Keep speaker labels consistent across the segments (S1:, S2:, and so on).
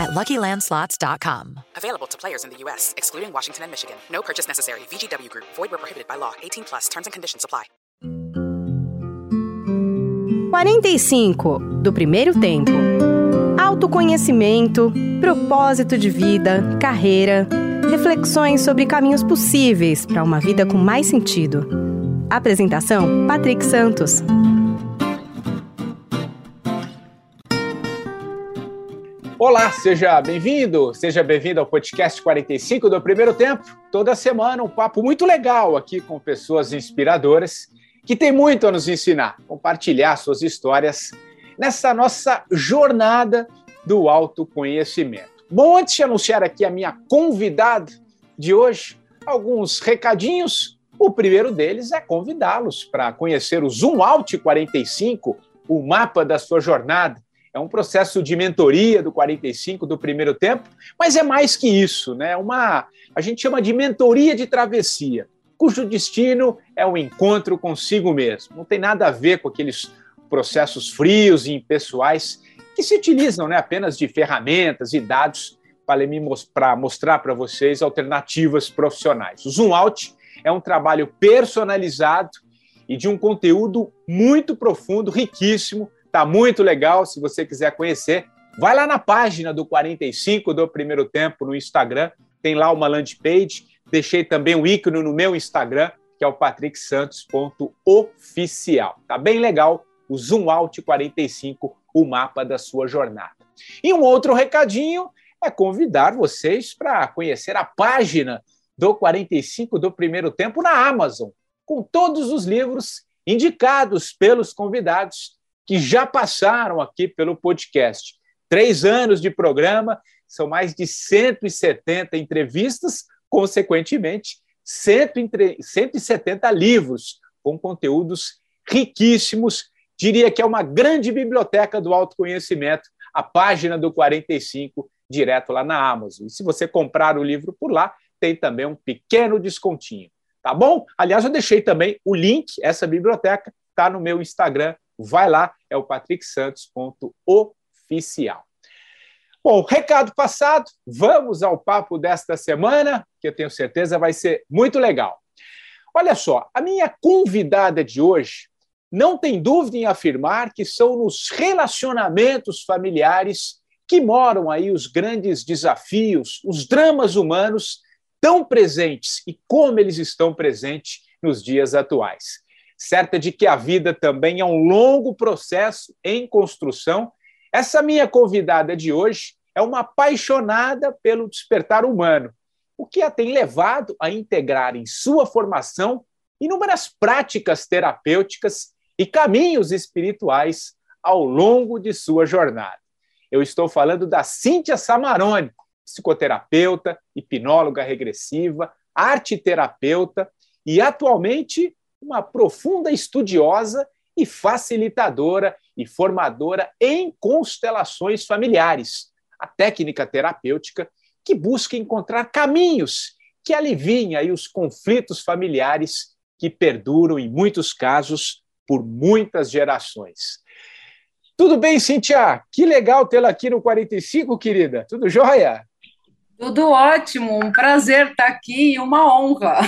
S1: at LuckyLandSlots.com.
S2: Available to players in the U.S., excluding Washington and Michigan. No purchase necessary. VGW Group. Void where prohibited by law. 18 plus. Terms and conditions apply.
S3: 45 do primeiro tempo. Autoconhecimento, propósito de vida, carreira, reflexões sobre caminhos possíveis para uma vida com mais sentido. Apresentação: Patrick Santos.
S4: Olá, seja bem-vindo, seja bem-vindo ao podcast 45 do Primeiro Tempo. Toda semana um papo muito legal aqui com pessoas inspiradoras que têm muito a nos ensinar, compartilhar suas histórias nessa nossa jornada do autoconhecimento. Bom, antes de anunciar aqui a minha convidada de hoje, alguns recadinhos. O primeiro deles é convidá-los para conhecer o Zoom Out 45, o mapa da sua jornada. É um processo de mentoria do 45 do primeiro tempo, mas é mais que isso, né? Uma a gente chama de mentoria de travessia, cujo destino é o encontro consigo mesmo. Não tem nada a ver com aqueles processos frios e impessoais que se utilizam né, apenas de ferramentas e dados para mostrar para vocês alternativas profissionais. O Zoom Out é um trabalho personalizado e de um conteúdo muito profundo, riquíssimo. Tá muito legal. Se você quiser conhecer, vai lá na página do 45 do Primeiro Tempo no Instagram. Tem lá uma landing page. Deixei também o um ícone no meu Instagram, que é o patricksantos.oficial. Tá bem legal o Zoom Out 45, o mapa da sua jornada. E um outro recadinho é convidar vocês para conhecer a página do 45 do primeiro tempo na Amazon, com todos os livros indicados pelos convidados que já passaram aqui pelo podcast. Três anos de programa, são mais de 170 entrevistas, consequentemente, 170 livros com conteúdos riquíssimos Diria que é uma grande biblioteca do autoconhecimento, a página do 45, direto lá na Amazon. E se você comprar o livro por lá, tem também um pequeno descontinho. Tá bom? Aliás, eu deixei também o link, essa biblioteca está no meu Instagram. Vai lá, é o patricksantos.oficial. Bom, recado passado, vamos ao papo desta semana, que eu tenho certeza vai ser muito legal. Olha só, a minha convidada de hoje não tem dúvida em afirmar que são nos relacionamentos familiares que moram aí os grandes desafios, os dramas humanos tão presentes e como eles estão presentes nos dias atuais. Certa de que a vida também é um longo processo em construção, essa minha convidada de hoje é uma apaixonada pelo despertar humano, o que a tem levado a integrar em sua formação inúmeras práticas terapêuticas e caminhos espirituais ao longo de sua jornada. Eu estou falando da Cíntia Samarone, psicoterapeuta, hipnóloga regressiva, arte terapeuta e atualmente uma profunda estudiosa e facilitadora e formadora em constelações familiares, a técnica terapêutica que busca encontrar caminhos que aliviem aí os conflitos familiares que perduram em muitos casos por muitas gerações. Tudo bem, Cintia? Que legal tê-la aqui no 45, querida. Tudo jóia?
S5: Tudo ótimo, um prazer estar aqui e uma honra.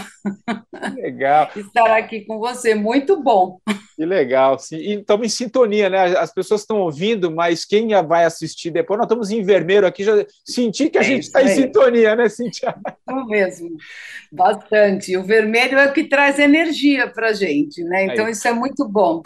S4: Legal.
S5: Estar aqui com você, muito bom.
S4: Que legal. E estamos em sintonia, né? As pessoas estão ouvindo, mas quem vai assistir depois, nós estamos em vermelho aqui, já senti que a é gente está em sintonia, né, Cintia?
S5: Isso mesmo, bastante. O vermelho é o que traz energia para a gente, né? Então, Aí. isso é muito bom.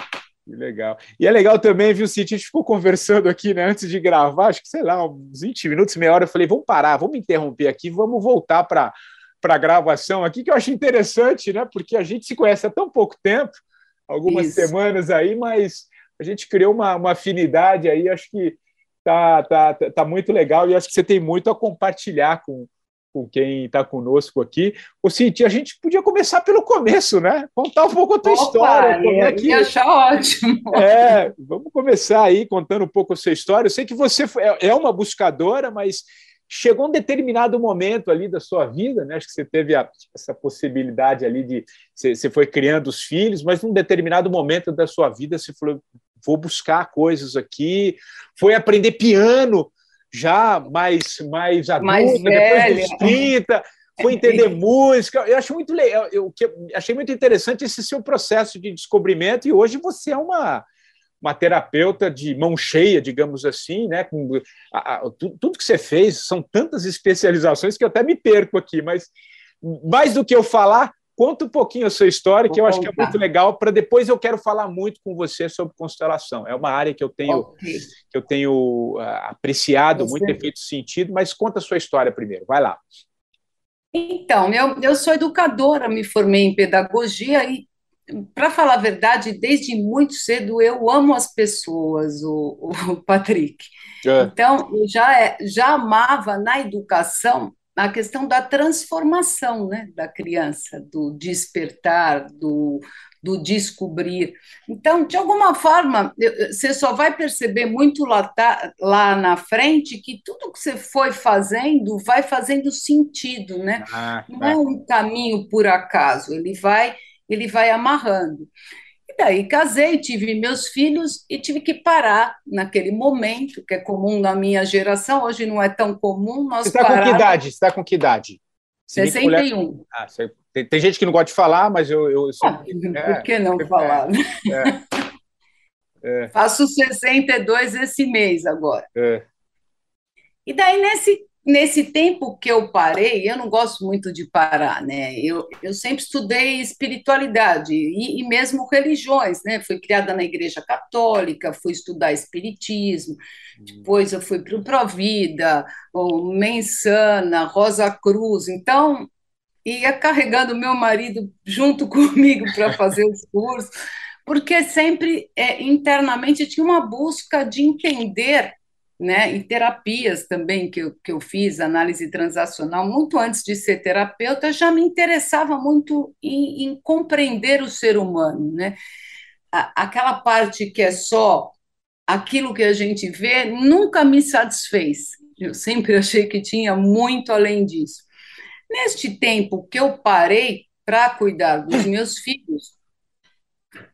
S4: Que legal. E é legal também, viu, Cíntia? A gente ficou conversando aqui, né, antes de gravar, acho que, sei lá, uns 20 minutos, meia hora. Eu falei, vamos parar, vamos interromper aqui, vamos voltar para a gravação aqui, que eu acho interessante, né, porque a gente se conhece há tão pouco tempo, algumas Isso. semanas aí, mas a gente criou uma, uma afinidade aí, acho que tá, tá, tá muito legal e acho que você tem muito a compartilhar com, com quem está conosco aqui. O Cintia, a gente podia começar pelo começo, né? Contar um pouco a tua Opa, história.
S5: Como é que... achar ótimo.
S4: É, vamos começar aí contando um pouco a sua história. Eu sei que você é, é uma buscadora, mas chegou um determinado momento ali da sua vida, né? Acho que você teve a, essa possibilidade ali de você, você, foi criando os filhos, mas num determinado momento da sua vida você falou vou buscar coisas aqui, foi aprender piano já mais mais adulta, mais depois dos 30, foi entender música. Eu acho muito legal, eu, eu achei muito interessante esse seu processo de descobrimento e hoje você é uma uma terapeuta de mão cheia, digamos assim, né? Com, a, a, tudo, tudo que você fez são tantas especializações que eu até me perco aqui, mas mais do que eu falar, conta um pouquinho a sua história, que eu acho que é muito legal, para depois eu quero falar muito com você sobre constelação. É uma área que eu tenho, okay. que eu tenho uh, apreciado, você... muito tem feito sentido, mas conta a sua história primeiro, vai lá.
S5: Então, eu, eu sou educadora, me formei em pedagogia e para falar a verdade, desde muito cedo eu amo as pessoas, o, o Patrick. É. Então, eu já, é, já amava na educação a questão da transformação né, da criança, do despertar, do, do descobrir. Então, de alguma forma, você só vai perceber muito lá, tá, lá na frente que tudo que você foi fazendo vai fazendo sentido, né? Ah, Não é um caminho por acaso, ele vai ele vai amarrando. E daí casei, tive meus filhos e tive que parar naquele momento, que é comum na minha geração, hoje não é tão comum. Nós
S4: Você está com que idade? Você está com que idade?
S5: 61. Mulher...
S4: Ah, tem, tem, gente que não gosta de falar, mas eu. eu
S5: sou... ah, é, por que não é, falar? Né? É, é. Faço 62 esse mês agora. É. E daí, nesse nesse tempo que eu parei, eu não gosto muito de parar, né? Eu, eu sempre estudei espiritualidade e, e mesmo religiões, né? Fui criada na Igreja Católica, fui estudar Espiritismo, depois eu fui para o Provida, o Mensana, Rosa Cruz, então ia carregando meu marido junto comigo para fazer os cursos, porque sempre é, internamente tinha uma busca de entender né, e terapias também que eu, que eu fiz, análise transacional, muito antes de ser terapeuta, já me interessava muito em, em compreender o ser humano, né? aquela parte que é só aquilo que a gente vê nunca me satisfez. Eu sempre achei que tinha muito além disso. Neste tempo que eu parei para cuidar dos meus filhos,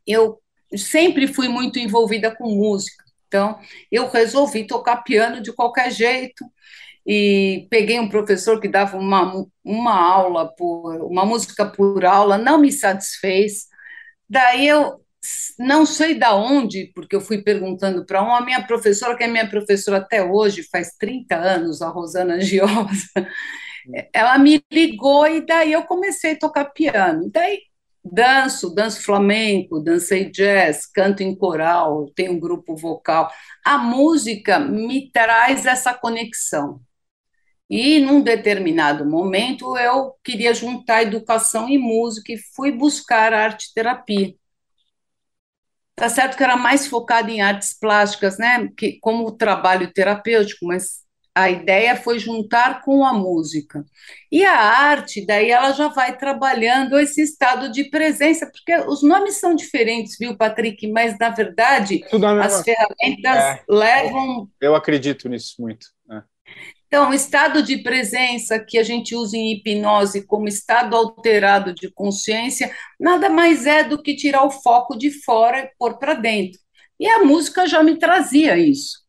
S5: eu sempre fui muito envolvida com música. Então, eu resolvi tocar piano de qualquer jeito e peguei um professor que dava uma, uma aula por uma música por aula, não me satisfez. Daí eu não sei da onde, porque eu fui perguntando para uma minha professora, que é minha professora até hoje, faz 30 anos, a Rosana Giosa, ela me ligou e daí eu comecei a tocar piano. Daí Danço, danço flamenco, dancei jazz, canto em coral, tenho um grupo vocal. A música me traz essa conexão. E num determinado momento eu queria juntar educação e música e fui buscar arte terapia. Tá certo que era mais focada em artes plásticas, né? Que como trabalho terapêutico, mas a ideia foi juntar com a música. E a arte, daí ela já vai trabalhando esse estado de presença, porque os nomes são diferentes, viu, Patrick? Mas, na verdade, as ferramentas é, levam.
S4: Eu acredito nisso muito. É.
S5: Então, estado de presença que a gente usa em hipnose como estado alterado de consciência, nada mais é do que tirar o foco de fora e pôr para dentro. E a música já me trazia isso.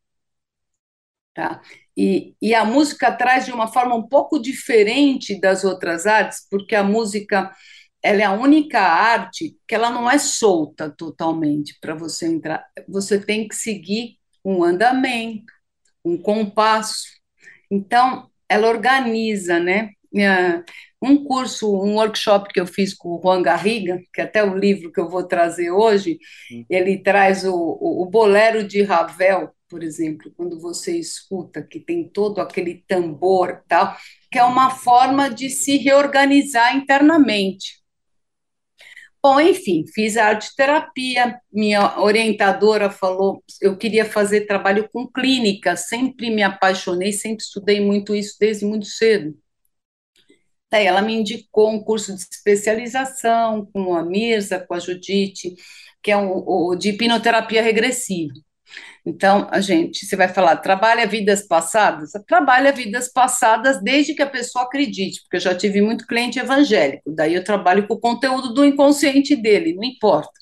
S5: Tá? E, e a música traz de uma forma um pouco diferente das outras artes, porque a música ela é a única arte que ela não é solta totalmente para você entrar. Você tem que seguir um andamento, um compasso. Então, ela organiza, né? Um curso, um workshop que eu fiz com o Juan Garriga, que é até o livro que eu vou trazer hoje, ele traz o, o bolero de Ravel, por exemplo, quando você escuta que tem todo aquele tambor tal, que é uma forma de se reorganizar internamente. Bom, enfim, fiz a arte terapia, minha orientadora falou, eu queria fazer trabalho com clínica, sempre me apaixonei, sempre estudei muito isso desde muito cedo. Daí ela me indicou um curso de especialização com a Mirza, com a Judite, que é o de hipnoterapia regressiva. Então, a gente, você vai falar, trabalha vidas passadas? Trabalha vidas passadas desde que a pessoa acredite, porque eu já tive muito cliente evangélico, daí eu trabalho com o conteúdo do inconsciente dele, não importa.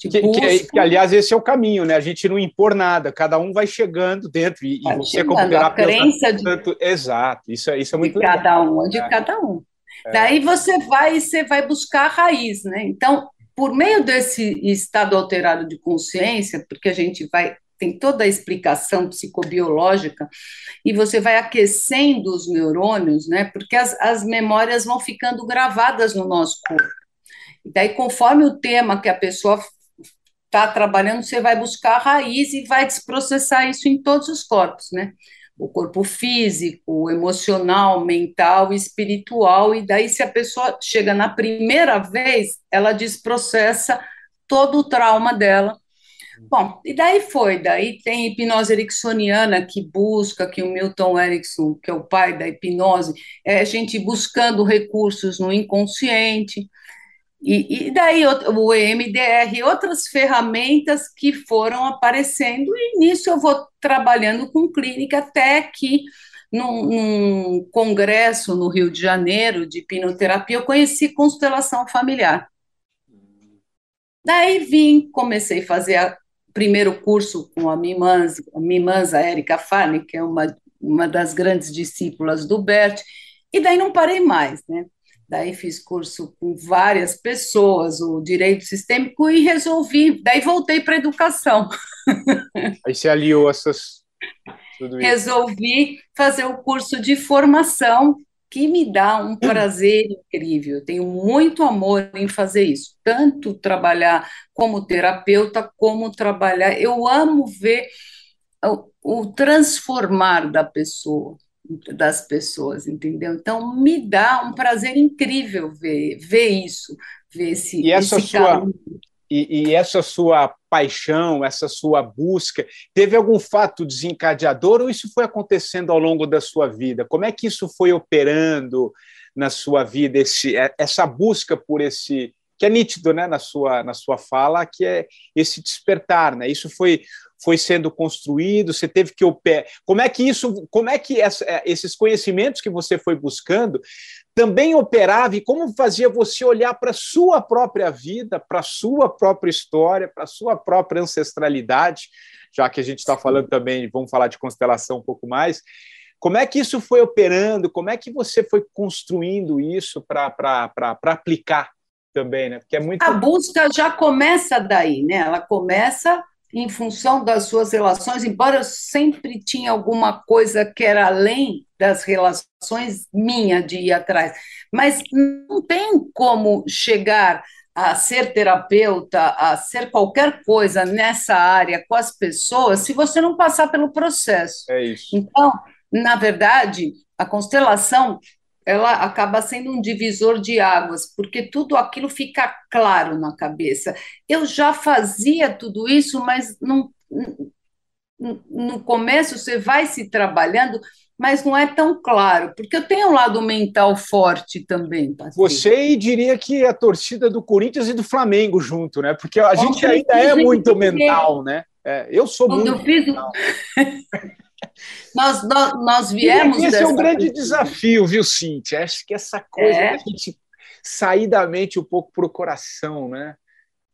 S4: Que, que, que, aliás, esse é o caminho, né? A gente não impor nada, cada um vai chegando dentro. E, vai você, como terapeuta, a crença de... tanto, exato, isso, é, isso é muito
S5: de
S4: legal.
S5: cada um, de é. cada um. É. Daí você vai, você vai buscar a raiz, né? Então, por meio desse estado alterado de consciência, porque a gente vai tem toda a explicação psicobiológica, e você vai aquecendo os neurônios, né? Porque as, as memórias vão ficando gravadas no nosso corpo. E daí, conforme o tema que a pessoa está trabalhando, você vai buscar a raiz e vai desprocessar isso em todos os corpos, né? O corpo físico, emocional, mental espiritual, e daí, se a pessoa chega na primeira vez, ela desprocessa todo o trauma dela. Bom, e daí foi, daí tem hipnose ericksoniana que busca, que o Milton Erickson, que é o pai da hipnose, é a gente buscando recursos no inconsciente, e, e daí o EMDR, outras ferramentas que foram aparecendo, e nisso eu vou trabalhando com clínica até que num, num congresso no Rio de Janeiro de hipnoterapia, eu conheci constelação familiar. Daí vim, comecei a fazer a primeiro curso com a Mimanza, a Érica Farney, que é uma, uma das grandes discípulas do Bert, e daí não parei mais, né? Daí fiz curso com várias pessoas, o direito sistêmico, e resolvi, daí voltei para a educação.
S4: Aí você aliou essas.
S5: Resolvi fazer o curso de formação que me dá um prazer incrível. Eu tenho muito amor em fazer isso, tanto trabalhar como terapeuta, como trabalhar. Eu amo ver o, o transformar da pessoa, das pessoas, entendeu? Então me dá um prazer incrível ver, ver isso, ver esse.
S4: E essa esse sua. E, e, essa sua paixão, essa sua busca, teve algum fato desencadeador ou isso foi acontecendo ao longo da sua vida? Como é que isso foi operando na sua vida, esse, é, essa busca por esse que é nítido, né, na sua na sua fala, que é esse despertar, né? Isso foi foi sendo construído, você teve que operar. Como é que isso, como é que essa, é, esses conhecimentos que você foi buscando também operava e como fazia você olhar para a sua própria vida, para a sua própria história, para a sua própria ancestralidade, já que a gente está falando também, vamos falar de constelação um pouco mais. Como é que isso foi operando? Como é que você foi construindo isso para aplicar também, né?
S5: Porque é muito. A busca já começa daí, né? Ela começa em função das suas relações, embora eu sempre tinha alguma coisa que era além das relações minha de ir atrás, mas não tem como chegar a ser terapeuta, a ser qualquer coisa nessa área com as pessoas, se você não passar pelo processo.
S4: É isso.
S5: Então, na verdade, a constelação ela acaba sendo um divisor de águas, porque tudo aquilo fica claro na cabeça. Eu já fazia tudo isso, mas não, no começo você vai se trabalhando, mas não é tão claro, porque eu tenho um lado mental forte também.
S4: Patrick. Você diria que a torcida do Corinthians e do Flamengo junto, né? Porque a gente ainda é muito mental, né? É, eu sou Quando muito. Eu fiz...
S5: nós, nós, nós viemos.
S4: E esse é um grande desafio, viu, Cintia? Acho que essa coisa é. da gente sair da mente um pouco para o coração, né?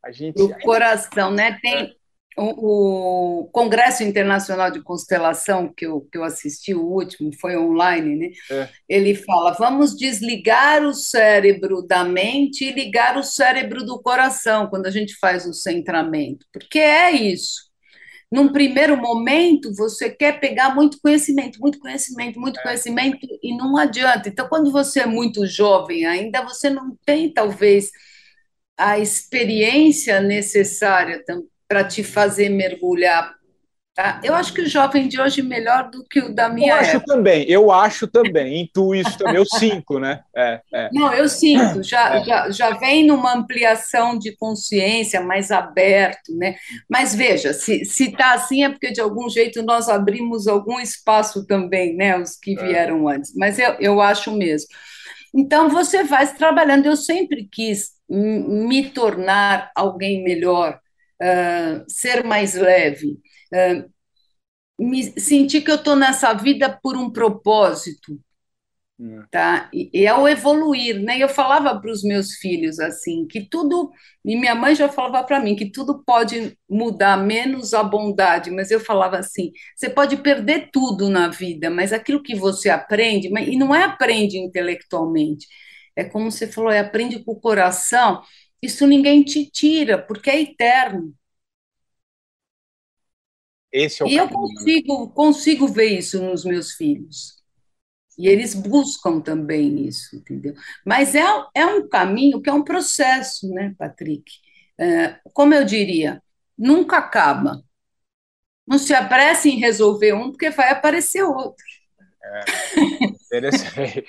S5: A gente. O coração, né? Tem. É. O, o, Congresso Internacional de Constelação, que eu, que eu assisti, o último, foi online, né? É. Ele fala: vamos desligar o cérebro da mente e ligar o cérebro do coração quando a gente faz o centramento, porque é isso num primeiro momento, você quer pegar muito conhecimento, muito conhecimento, muito é. conhecimento, e não adianta. Então, quando você é muito jovem ainda, você não tem, talvez, a experiência necessária para te fazer mergulhar? Eu acho que o jovem de hoje é melhor do que o da minha
S4: eu época.
S5: acho
S4: também, eu acho também, intuo isso também, eu sinto, né? É,
S5: é. Não, eu sinto, já, é. já, já vem numa ampliação de consciência mais aberto, né? Mas veja, se está assim é porque de algum jeito nós abrimos algum espaço também, né? Os que é. vieram antes, mas eu, eu acho mesmo. Então, você vai trabalhando. Eu sempre quis me tornar alguém melhor, uh, ser mais leve, uh, me sentir que eu estou nessa vida por um propósito, é. tá? E, e é o evoluir, né? Eu falava para os meus filhos assim que tudo e minha mãe já falava para mim que tudo pode mudar menos a bondade, mas eu falava assim: você pode perder tudo na vida, mas aquilo que você aprende, mas, e não é aprende intelectualmente, é como você falou, é aprende com o coração. Isso ninguém te tira, porque é eterno. Esse é o e caminho. eu consigo, consigo ver isso nos meus filhos. E eles buscam também isso, entendeu? Mas é, é um caminho que é um processo, né, Patrick? É, como eu diria, nunca acaba. Não se apresse em resolver um, porque vai aparecer outro.
S4: É, é,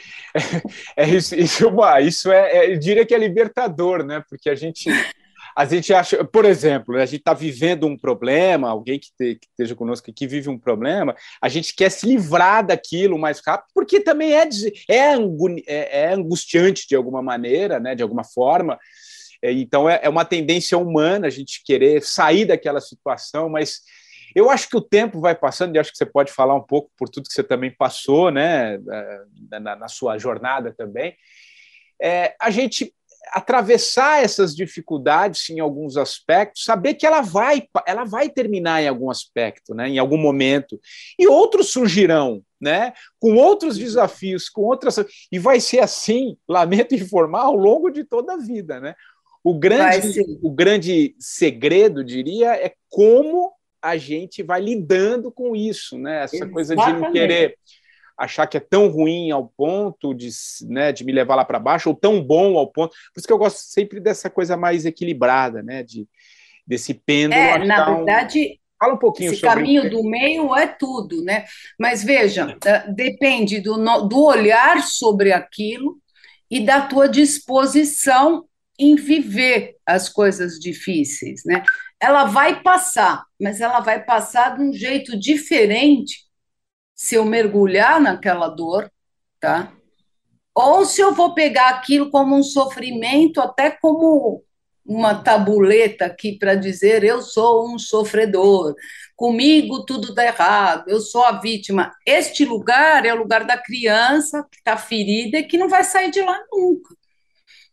S4: é isso, isso, isso é, é, eu diria que é libertador, né? Porque a gente a gente acha, por exemplo, a gente está vivendo um problema, alguém que, te, que, esteja conosco aqui vive um problema, a gente quer se livrar daquilo mais rápido, porque também é, é, é, é angustiante de alguma maneira, né, de alguma forma. É, então é, é uma tendência humana a gente querer sair daquela situação, mas eu acho que o tempo vai passando, e acho que você pode falar um pouco por tudo que você também passou, né, na, na sua jornada também. É, a gente atravessar essas dificuldades em alguns aspectos, saber que ela vai, ela vai terminar em algum aspecto, né, em algum momento, e outros surgirão, né, com outros desafios, com outras e vai ser assim, lamento informar, ao longo de toda a vida, né? O grande, o grande segredo, diria, é como a gente vai lidando com isso, né? Essa Exatamente. coisa de não querer achar que é tão ruim ao ponto de, né, de me levar lá para baixo, ou tão bom ao ponto. Por isso que eu gosto sempre dessa coisa mais equilibrada, né? De, desse pêndulo.
S5: É, na verdade. Um... Fala um pouquinho Esse sobre caminho do meio é tudo, né? Mas veja, eh, depende do, do olhar sobre aquilo e da tua disposição em viver as coisas difíceis, né? Ela vai passar, mas ela vai passar de um jeito diferente se eu mergulhar naquela dor, tá? Ou se eu vou pegar aquilo como um sofrimento, até como uma tabuleta aqui para dizer eu sou um sofredor, comigo tudo dá errado, eu sou a vítima. Este lugar é o lugar da criança que está ferida e que não vai sair de lá nunca.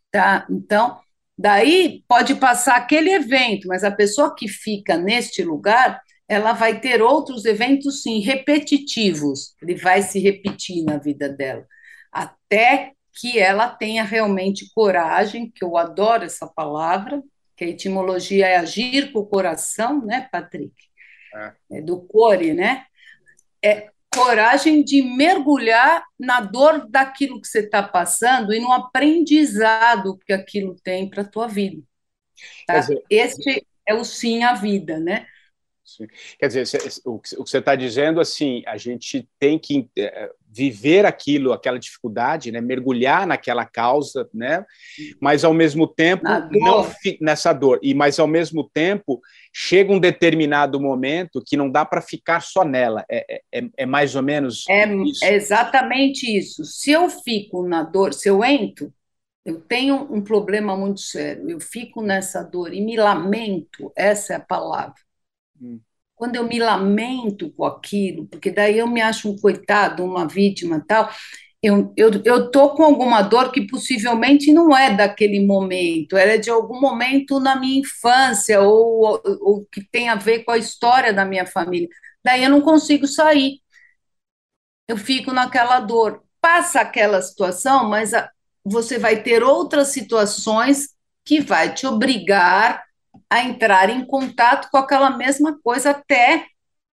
S5: Tá? Então, daí pode passar aquele evento, mas a pessoa que fica neste lugar, ela vai ter outros eventos, sim, repetitivos. Ele vai se repetir na vida dela, até que ela tenha realmente coragem, que eu adoro essa palavra, que a etimologia é agir com o coração, né, Patrick? É. é do core, né? É coragem de mergulhar na dor daquilo que você está passando e no aprendizado que aquilo tem para a tua vida. Tá? Este é o sim à vida, né?
S4: Quer dizer, o que você está dizendo, assim, a gente tem que é, viver aquilo, aquela dificuldade, né, mergulhar naquela causa, né, mas ao mesmo tempo não nessa dor e mas ao mesmo tempo chega um determinado momento que não dá para ficar só nela. É, é, é, é mais ou menos
S5: é, isso. É exatamente isso. Se eu fico na dor, se eu entro, eu tenho um problema muito sério. Eu fico nessa dor e me lamento. Essa é a palavra quando eu me lamento com aquilo, porque daí eu me acho um coitado, uma vítima tal, eu, eu, eu tô com alguma dor que possivelmente não é daquele momento, ela é de algum momento na minha infância, ou, ou, ou que tem a ver com a história da minha família. Daí eu não consigo sair. Eu fico naquela dor. Passa aquela situação, mas a, você vai ter outras situações que vai te obrigar a entrar em contato com aquela mesma coisa até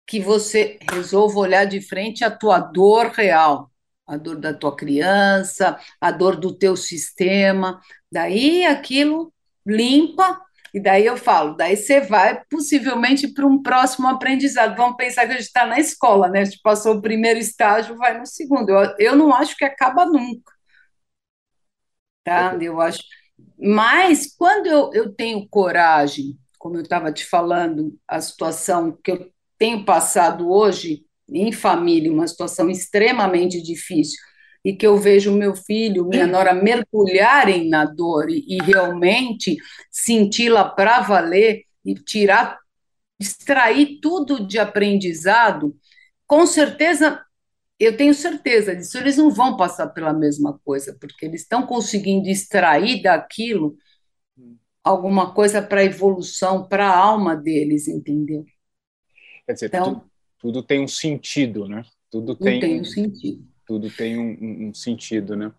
S5: que você resolva olhar de frente a tua dor real, a dor da tua criança, a dor do teu sistema. Daí aquilo limpa e daí eu falo, daí você vai possivelmente para um próximo aprendizado. Vamos pensar que a gente está na escola, né? A gente passou o primeiro estágio, vai no segundo. Eu, eu não acho que acaba nunca. Tá? Eu acho mas quando eu, eu tenho coragem, como eu estava te falando, a situação que eu tenho passado hoje em família, uma situação extremamente difícil, e que eu vejo meu filho, minha nora mergulharem na dor e, e realmente senti-la para valer e tirar, extrair tudo de aprendizado, com certeza, eu tenho certeza disso, eles não vão passar pela mesma coisa, porque eles estão conseguindo extrair daquilo alguma coisa para a evolução, para a alma deles, entendeu?
S4: Quer dizer, então, tudo, tudo tem um sentido, né? Tudo tem, tem um sentido tudo tem um, um sentido, né?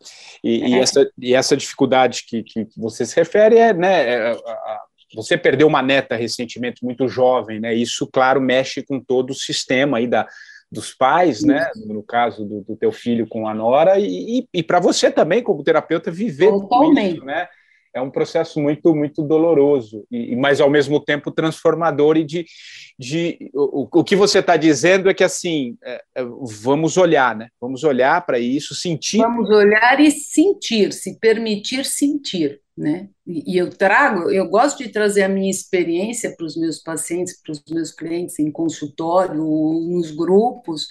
S4: E, é. e, essa, e essa dificuldade que, que você se refere é, né, é, a, você perdeu uma neta recentemente muito jovem, né? Isso, claro, mexe com todo o sistema aí da, dos pais, né? No caso do, do teu filho com a nora e, e, para você também como terapeuta viver Totalmente. isso, né? é um processo muito muito doloroso e mas ao mesmo tempo transformador e de, de o, o que você está dizendo é que assim é, é, vamos olhar né vamos olhar para isso sentir
S5: vamos olhar e sentir se permitir sentir né? E, e eu trago eu gosto de trazer a minha experiência para os meus pacientes para os meus clientes em consultório nos grupos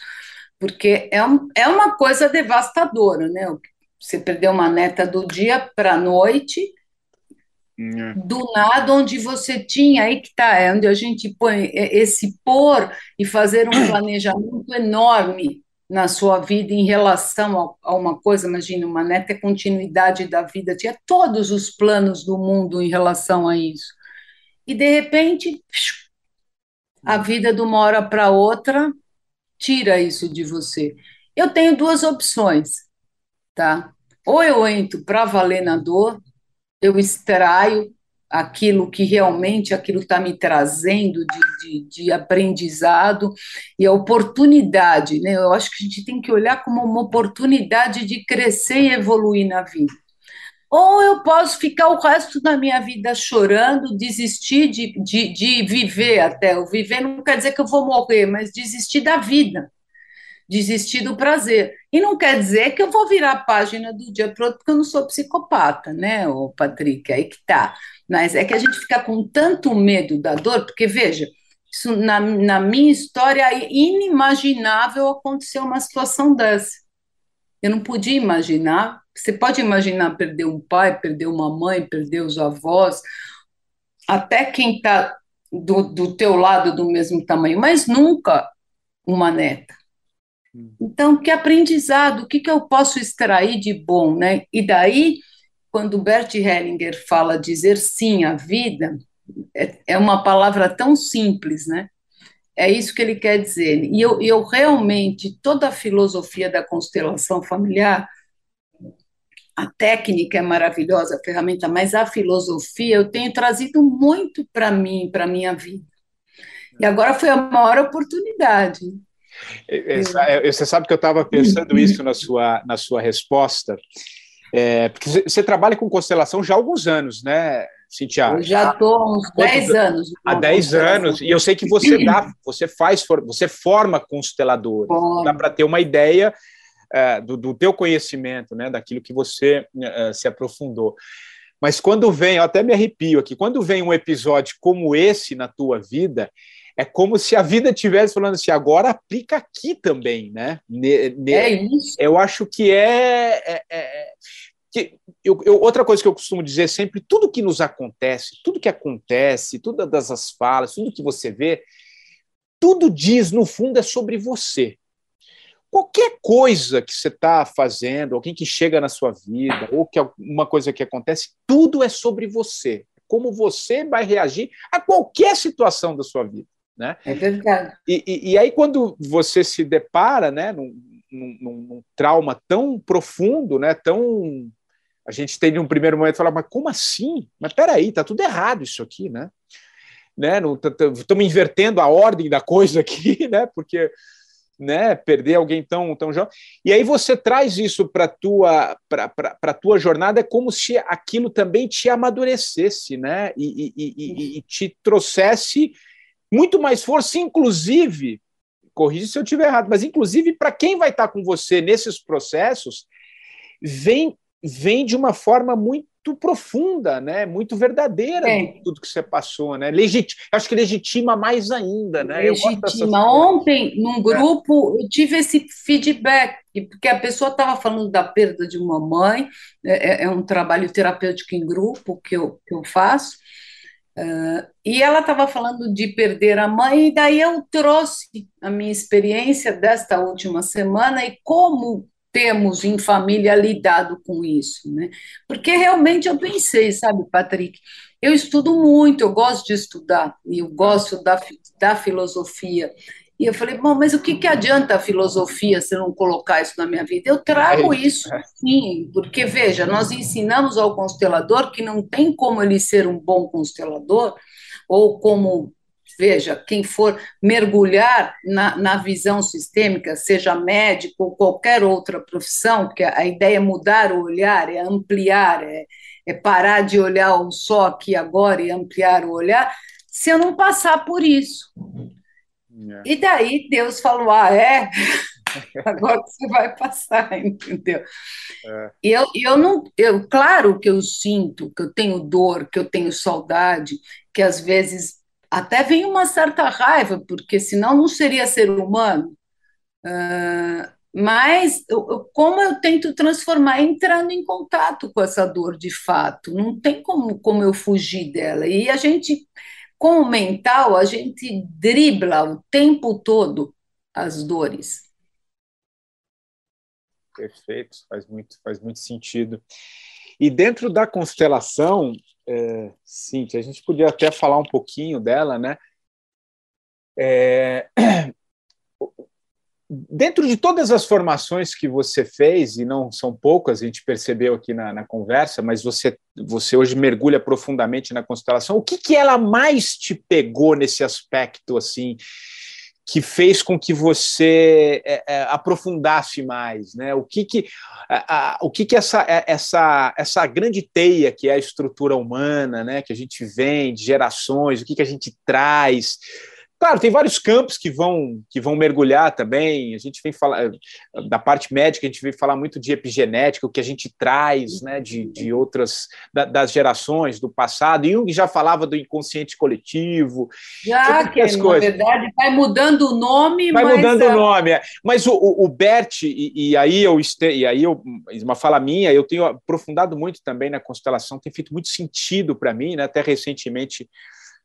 S5: porque é, um, é uma coisa devastadora né? Você perdeu uma neta do dia para a noite é. do nada, onde você tinha, aí que está, é onde a gente põe esse pôr e fazer um planejamento enorme na sua vida em relação a, a uma coisa, imagina, uma neta é continuidade da vida, tinha todos os planos do mundo em relação a isso. E, de repente, a vida de uma hora para outra tira isso de você. Eu tenho duas opções, tá? Ou eu entro para valer na dor, eu extraio aquilo que realmente aquilo está me trazendo de, de, de, aprendizado e a oportunidade, né? Eu acho que a gente tem que olhar como uma oportunidade de crescer e evoluir na vida. Ou eu posso ficar o resto da minha vida chorando, desistir de, de, de viver até. O viver não quer dizer que eu vou morrer, mas desistir da vida desistir do prazer. E não quer dizer que eu vou virar a página do dia para outro, porque eu não sou psicopata, né, o Patrick? Aí que tá. Mas é que a gente fica com tanto medo da dor, porque veja, isso na, na minha história é inimaginável acontecer uma situação dessa. Eu não podia imaginar. Você pode imaginar perder um pai, perder uma mãe, perder os avós, até quem está do, do teu lado do mesmo tamanho, mas nunca uma neta. Então, que aprendizado, o que, que eu posso extrair de bom, né? E daí, quando Bert Hellinger fala dizer sim à vida, é, é uma palavra tão simples, né? É isso que ele quer dizer. E eu, eu realmente, toda a filosofia da constelação familiar, a técnica é maravilhosa, a ferramenta, mas a filosofia eu tenho trazido muito para mim, para minha vida. E agora foi a maior oportunidade.
S4: É, é, você sabe que eu estava pensando isso na sua, na sua resposta, é, porque você trabalha com constelação já há alguns anos, né, Cintia?
S5: Eu já estou há uns 10 anos.
S4: Há 10 anos, e eu sei que você dá, você faz, você forma consteladores, dá para ter uma ideia é, do, do teu conhecimento, né, daquilo que você é, se aprofundou. Mas quando vem, eu até me arrepio aqui, quando vem um episódio como esse na tua vida, é como se a vida tivesse falando assim, agora aplica aqui também, né? Ne, ne, é isso. Eu acho que é, é, é que eu, eu, outra coisa que eu costumo dizer sempre, tudo que nos acontece, tudo que acontece, todas as falas, tudo que você vê, tudo diz no fundo é sobre você. Qualquer coisa que você está fazendo, alguém que chega na sua vida, ou que uma coisa que acontece, tudo é sobre você. Como você vai reagir a qualquer situação da sua vida. Né?
S5: É verdade.
S4: E, e, e aí, quando você se depara né, num, num, num, trauma tão profundo, né, tão. A gente tem um primeiro momento falar, mas como assim? Mas peraí, tá tudo errado isso aqui, né? né? Estamos invertendo a ordem da coisa aqui, né? Porque né, perder alguém tão, tão jovem. E aí você traz isso para a tua, tua jornada, é como se aquilo também te amadurecesse, né? E, e, e, e te trouxesse muito mais força, inclusive, corrija se eu estiver errado, mas inclusive para quem vai estar com você nesses processos, vem, vem de uma forma muito profunda, né? Muito verdadeira é. tudo que você passou, né? Legit... Acho que legitima mais ainda, né?
S5: Legitima. Ontem, num é. grupo, é. eu tive esse feedback, porque a pessoa estava falando da perda de uma mãe, é, é, é, um trabalho terapêutico em grupo que eu, que eu faço, uh, e ela estava falando de perder a mãe, e daí eu trouxe a minha experiência desta última semana e como temos em família lidado com isso, né? Porque realmente eu pensei, sabe, Patrick, eu estudo muito, eu gosto de estudar, e eu gosto da, da filosofia. E eu falei, bom, mas o que, que adianta a filosofia se eu não colocar isso na minha vida? Eu trago é isso, sim, porque, veja, nós ensinamos ao constelador que não tem como ele ser um bom constelador, ou como veja, quem for mergulhar na, na visão sistêmica, seja médico ou qualquer outra profissão, porque a ideia é mudar o olhar, é ampliar, é, é parar de olhar o só aqui agora e ampliar o olhar, se eu não passar por isso. É. E daí Deus falou: ah, é? Agora você vai passar, entendeu? É. Eu, eu não, eu, claro que eu sinto que eu tenho dor, que eu tenho saudade, que às vezes até vem uma certa raiva, porque senão não seria ser humano. Uh, mas eu, como eu tento transformar entrando em contato com essa dor de fato, não tem como, como eu fugir dela. E a gente, com o mental, a gente dribla o tempo todo as dores.
S4: Perfeito, faz muito, faz muito sentido. E dentro da constelação, é, Cintia, a gente podia até falar um pouquinho dela, né? É, dentro de todas as formações que você fez, e não são poucas, a gente percebeu aqui na, na conversa, mas você, você hoje mergulha profundamente na constelação, o que, que ela mais te pegou nesse aspecto, assim, que fez com que você é, é, aprofundasse mais, né? O que que, a, a, o que, que essa, é, essa, essa grande teia que é a estrutura humana, né? Que a gente vem de gerações, o que, que a gente traz, Claro, tem vários campos que vão que vão mergulhar também. A gente vem falar da parte médica, a gente vem falar muito de epigenética, o que a gente traz, né, de, de outras da, das gerações do passado. Jung já falava do inconsciente coletivo.
S5: Já que na coisas. verdade vai mudando o nome,
S4: vai mas mudando o nome. É. Mas o, o, o Bert e, e, aí eu e aí eu uma fala minha, eu tenho aprofundado muito também na constelação, tem feito muito sentido para mim, né? Até recentemente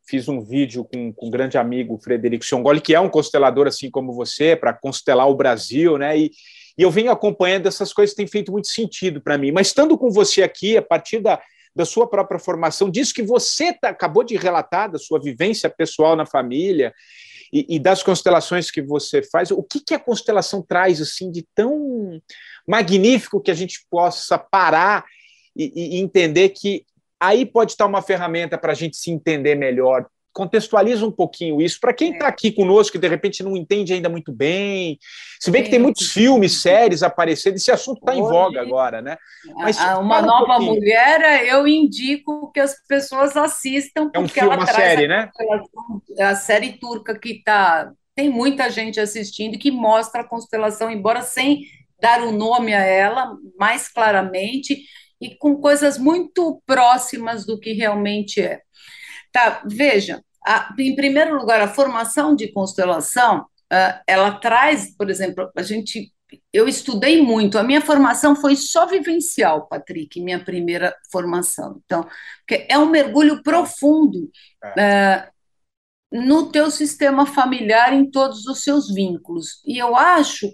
S4: fiz um vídeo com, com um grande amigo, Frederico Chongoli, que é um constelador assim como você, para constelar o Brasil, né? E, e eu venho acompanhando essas coisas, tem feito muito sentido para mim. Mas estando com você aqui, a partir da, da sua própria formação, disso que você tá, acabou de relatar, da sua vivência pessoal na família e, e das constelações que você faz, o que, que a constelação traz assim de tão magnífico que a gente possa parar e, e entender que aí pode estar uma ferramenta para a gente se entender melhor. Contextualiza um pouquinho isso para quem está é. aqui conosco que de repente não entende ainda muito bem. Se bem que tem muitos filmes, séries aparecendo, esse assunto está em voga agora, né?
S5: Mas uma nova um mulher, eu indico que as pessoas assistam
S4: é um filme, ela uma série, né?
S5: A série turca que está tem muita gente assistindo e que mostra a constelação, embora sem dar o nome a ela mais claramente e com coisas muito próximas do que realmente é. Tá, veja, a, em primeiro lugar, a formação de constelação, uh, ela traz, por exemplo, a gente eu estudei muito, a minha formação foi só vivencial, Patrick, minha primeira formação. Então, é um mergulho profundo é. uh, no teu sistema familiar, em todos os seus vínculos. E eu acho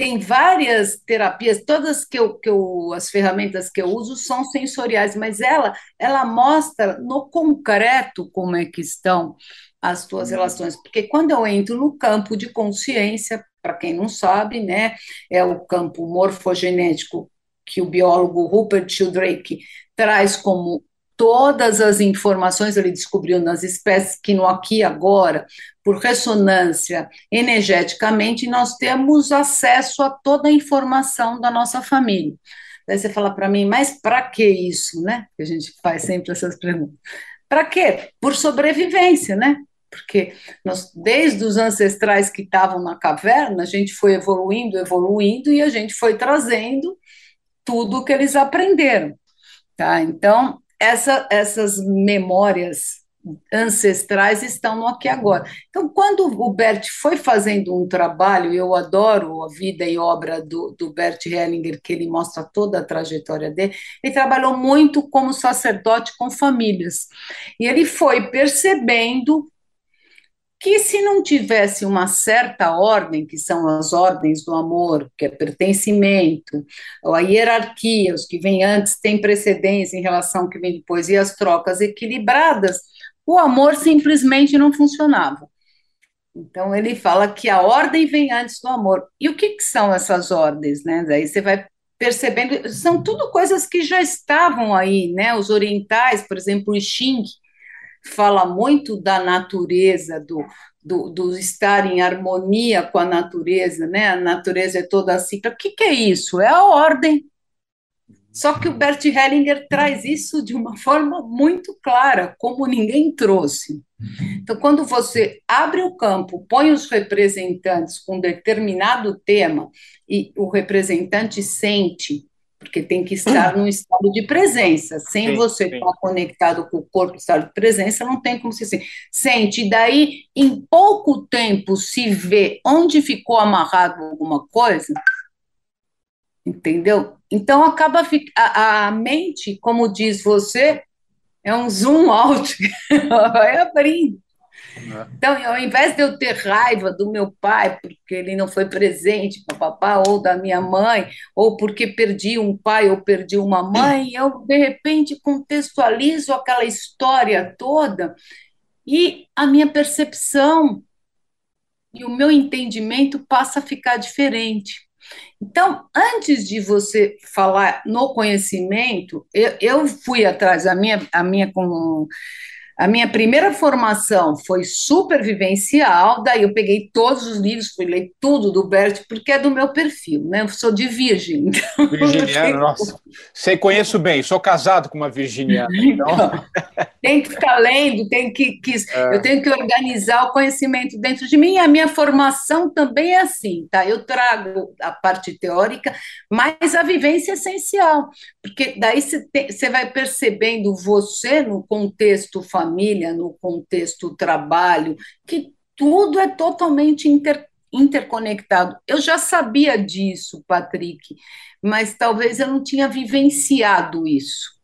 S5: tem várias terapias, todas que eu, que eu, as ferramentas que eu uso são sensoriais, mas ela, ela mostra no concreto como é que estão as tuas uhum. relações, porque quando eu entro no campo de consciência, para quem não sabe, né, é o campo morfogenético que o biólogo Rupert Sheldrake traz como todas as informações ele descobriu nas espécies que no aqui agora, por ressonância energeticamente, nós temos acesso a toda a informação da nossa família. Daí você fala para mim, mas para que isso, né? Que a gente faz sempre essas perguntas. Para quê? Por sobrevivência, né? Porque nós, desde os ancestrais que estavam na caverna, a gente foi evoluindo, evoluindo, e a gente foi trazendo tudo o que eles aprenderam. Tá? Então, essa, essas memórias ancestrais estão no aqui agora. Então, quando o Bert foi fazendo um trabalho, eu adoro a vida e obra do, do Bert Hellinger, que ele mostra toda a trajetória dele, ele trabalhou muito como sacerdote com famílias. E ele foi percebendo que se não tivesse uma certa ordem, que são as ordens do amor, que é pertencimento, a hierarquia, os que vêm antes têm precedência em relação ao que vem depois, e as trocas equilibradas, o amor simplesmente não funcionava. Então ele fala que a ordem vem antes do amor. E o que, que são essas ordens, né? Daí você vai percebendo, são tudo coisas que já estavam aí, né? Os orientais, por exemplo, o Xing, fala muito da natureza, do, do, do, estar em harmonia com a natureza, né? A natureza é toda assim. O que, que é isso? É a ordem. Só que o Bert Hellinger traz isso de uma forma muito clara, como ninguém trouxe. Então, quando você abre o campo, põe os representantes com determinado tema e o representante sente porque tem que estar num estado de presença. Sem sim, você sim. estar conectado com o corpo, estado de presença, não tem como se sente. E daí, em pouco tempo, se vê onde ficou amarrado alguma coisa, entendeu? Então, acaba a, a mente, como diz você, é um zoom out, vai abrindo. Né? Então, ao invés de eu ter raiva do meu pai porque ele não foi presente para papá ou da minha mãe, ou porque perdi um pai ou perdi uma mãe, eu de repente contextualizo aquela história toda e a minha percepção e o meu entendimento passa a ficar diferente. Então, antes de você falar no conhecimento, eu, eu fui atrás, a minha, a minha com, a minha primeira formação foi supervivencial, daí eu peguei todos os livros, fui ler tudo do Bert, porque é do meu perfil, né? Eu sou de virgem.
S4: Então virginiana, nossa. Sei, conheço bem, sou casado com uma virginiana. Então... então
S5: tem que ficar lendo, tem que, que é. eu tenho que organizar o conhecimento dentro de mim, e a minha formação também é assim, tá? Eu trago a parte teórica, mas a vivência é essencial, porque daí você vai percebendo você no contexto familiar, família, no contexto trabalho, que tudo é totalmente inter, interconectado. Eu já sabia disso, Patrick, mas talvez eu não tinha vivenciado isso.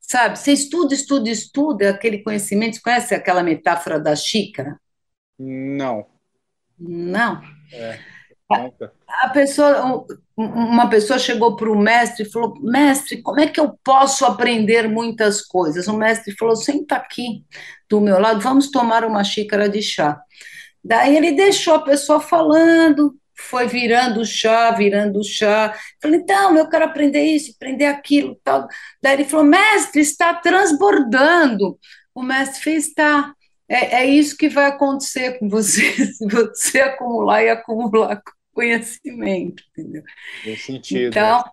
S5: Sabe, você estuda, estuda, estuda aquele conhecimento, você conhece aquela metáfora da xícara?
S4: Não.
S5: Não? É. A, pessoa, uma pessoa chegou para o mestre e falou: Mestre, como é que eu posso aprender muitas coisas? O mestre falou: Senta aqui do meu lado, vamos tomar uma xícara de chá. Daí ele deixou a pessoa falando, foi virando o chá, virando o chá. Falei, então, eu quero aprender isso, aprender aquilo. Tal. Daí ele falou: Mestre, está transbordando. O mestre fez: Está. É, é isso que vai acontecer com você, se você acumular e acumular conhecimento, entendeu?
S4: Tem sentido. Então,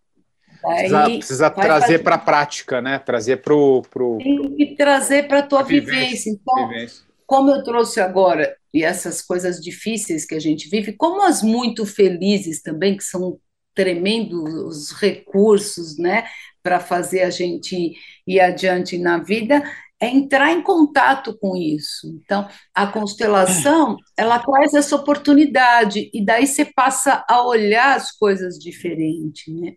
S4: precisa, precisa trazer para a prática, né? Trazer para o. Pro...
S5: Tem que trazer para a tua vivência. vivência. Então, vivência. como eu trouxe agora, e essas coisas difíceis que a gente vive, como as muito felizes também, que são tremendos recursos, né, para fazer a gente ir adiante na vida, é entrar em contato com isso. Então, a constelação, ela traz essa oportunidade, e daí você passa a olhar as coisas diferente, né?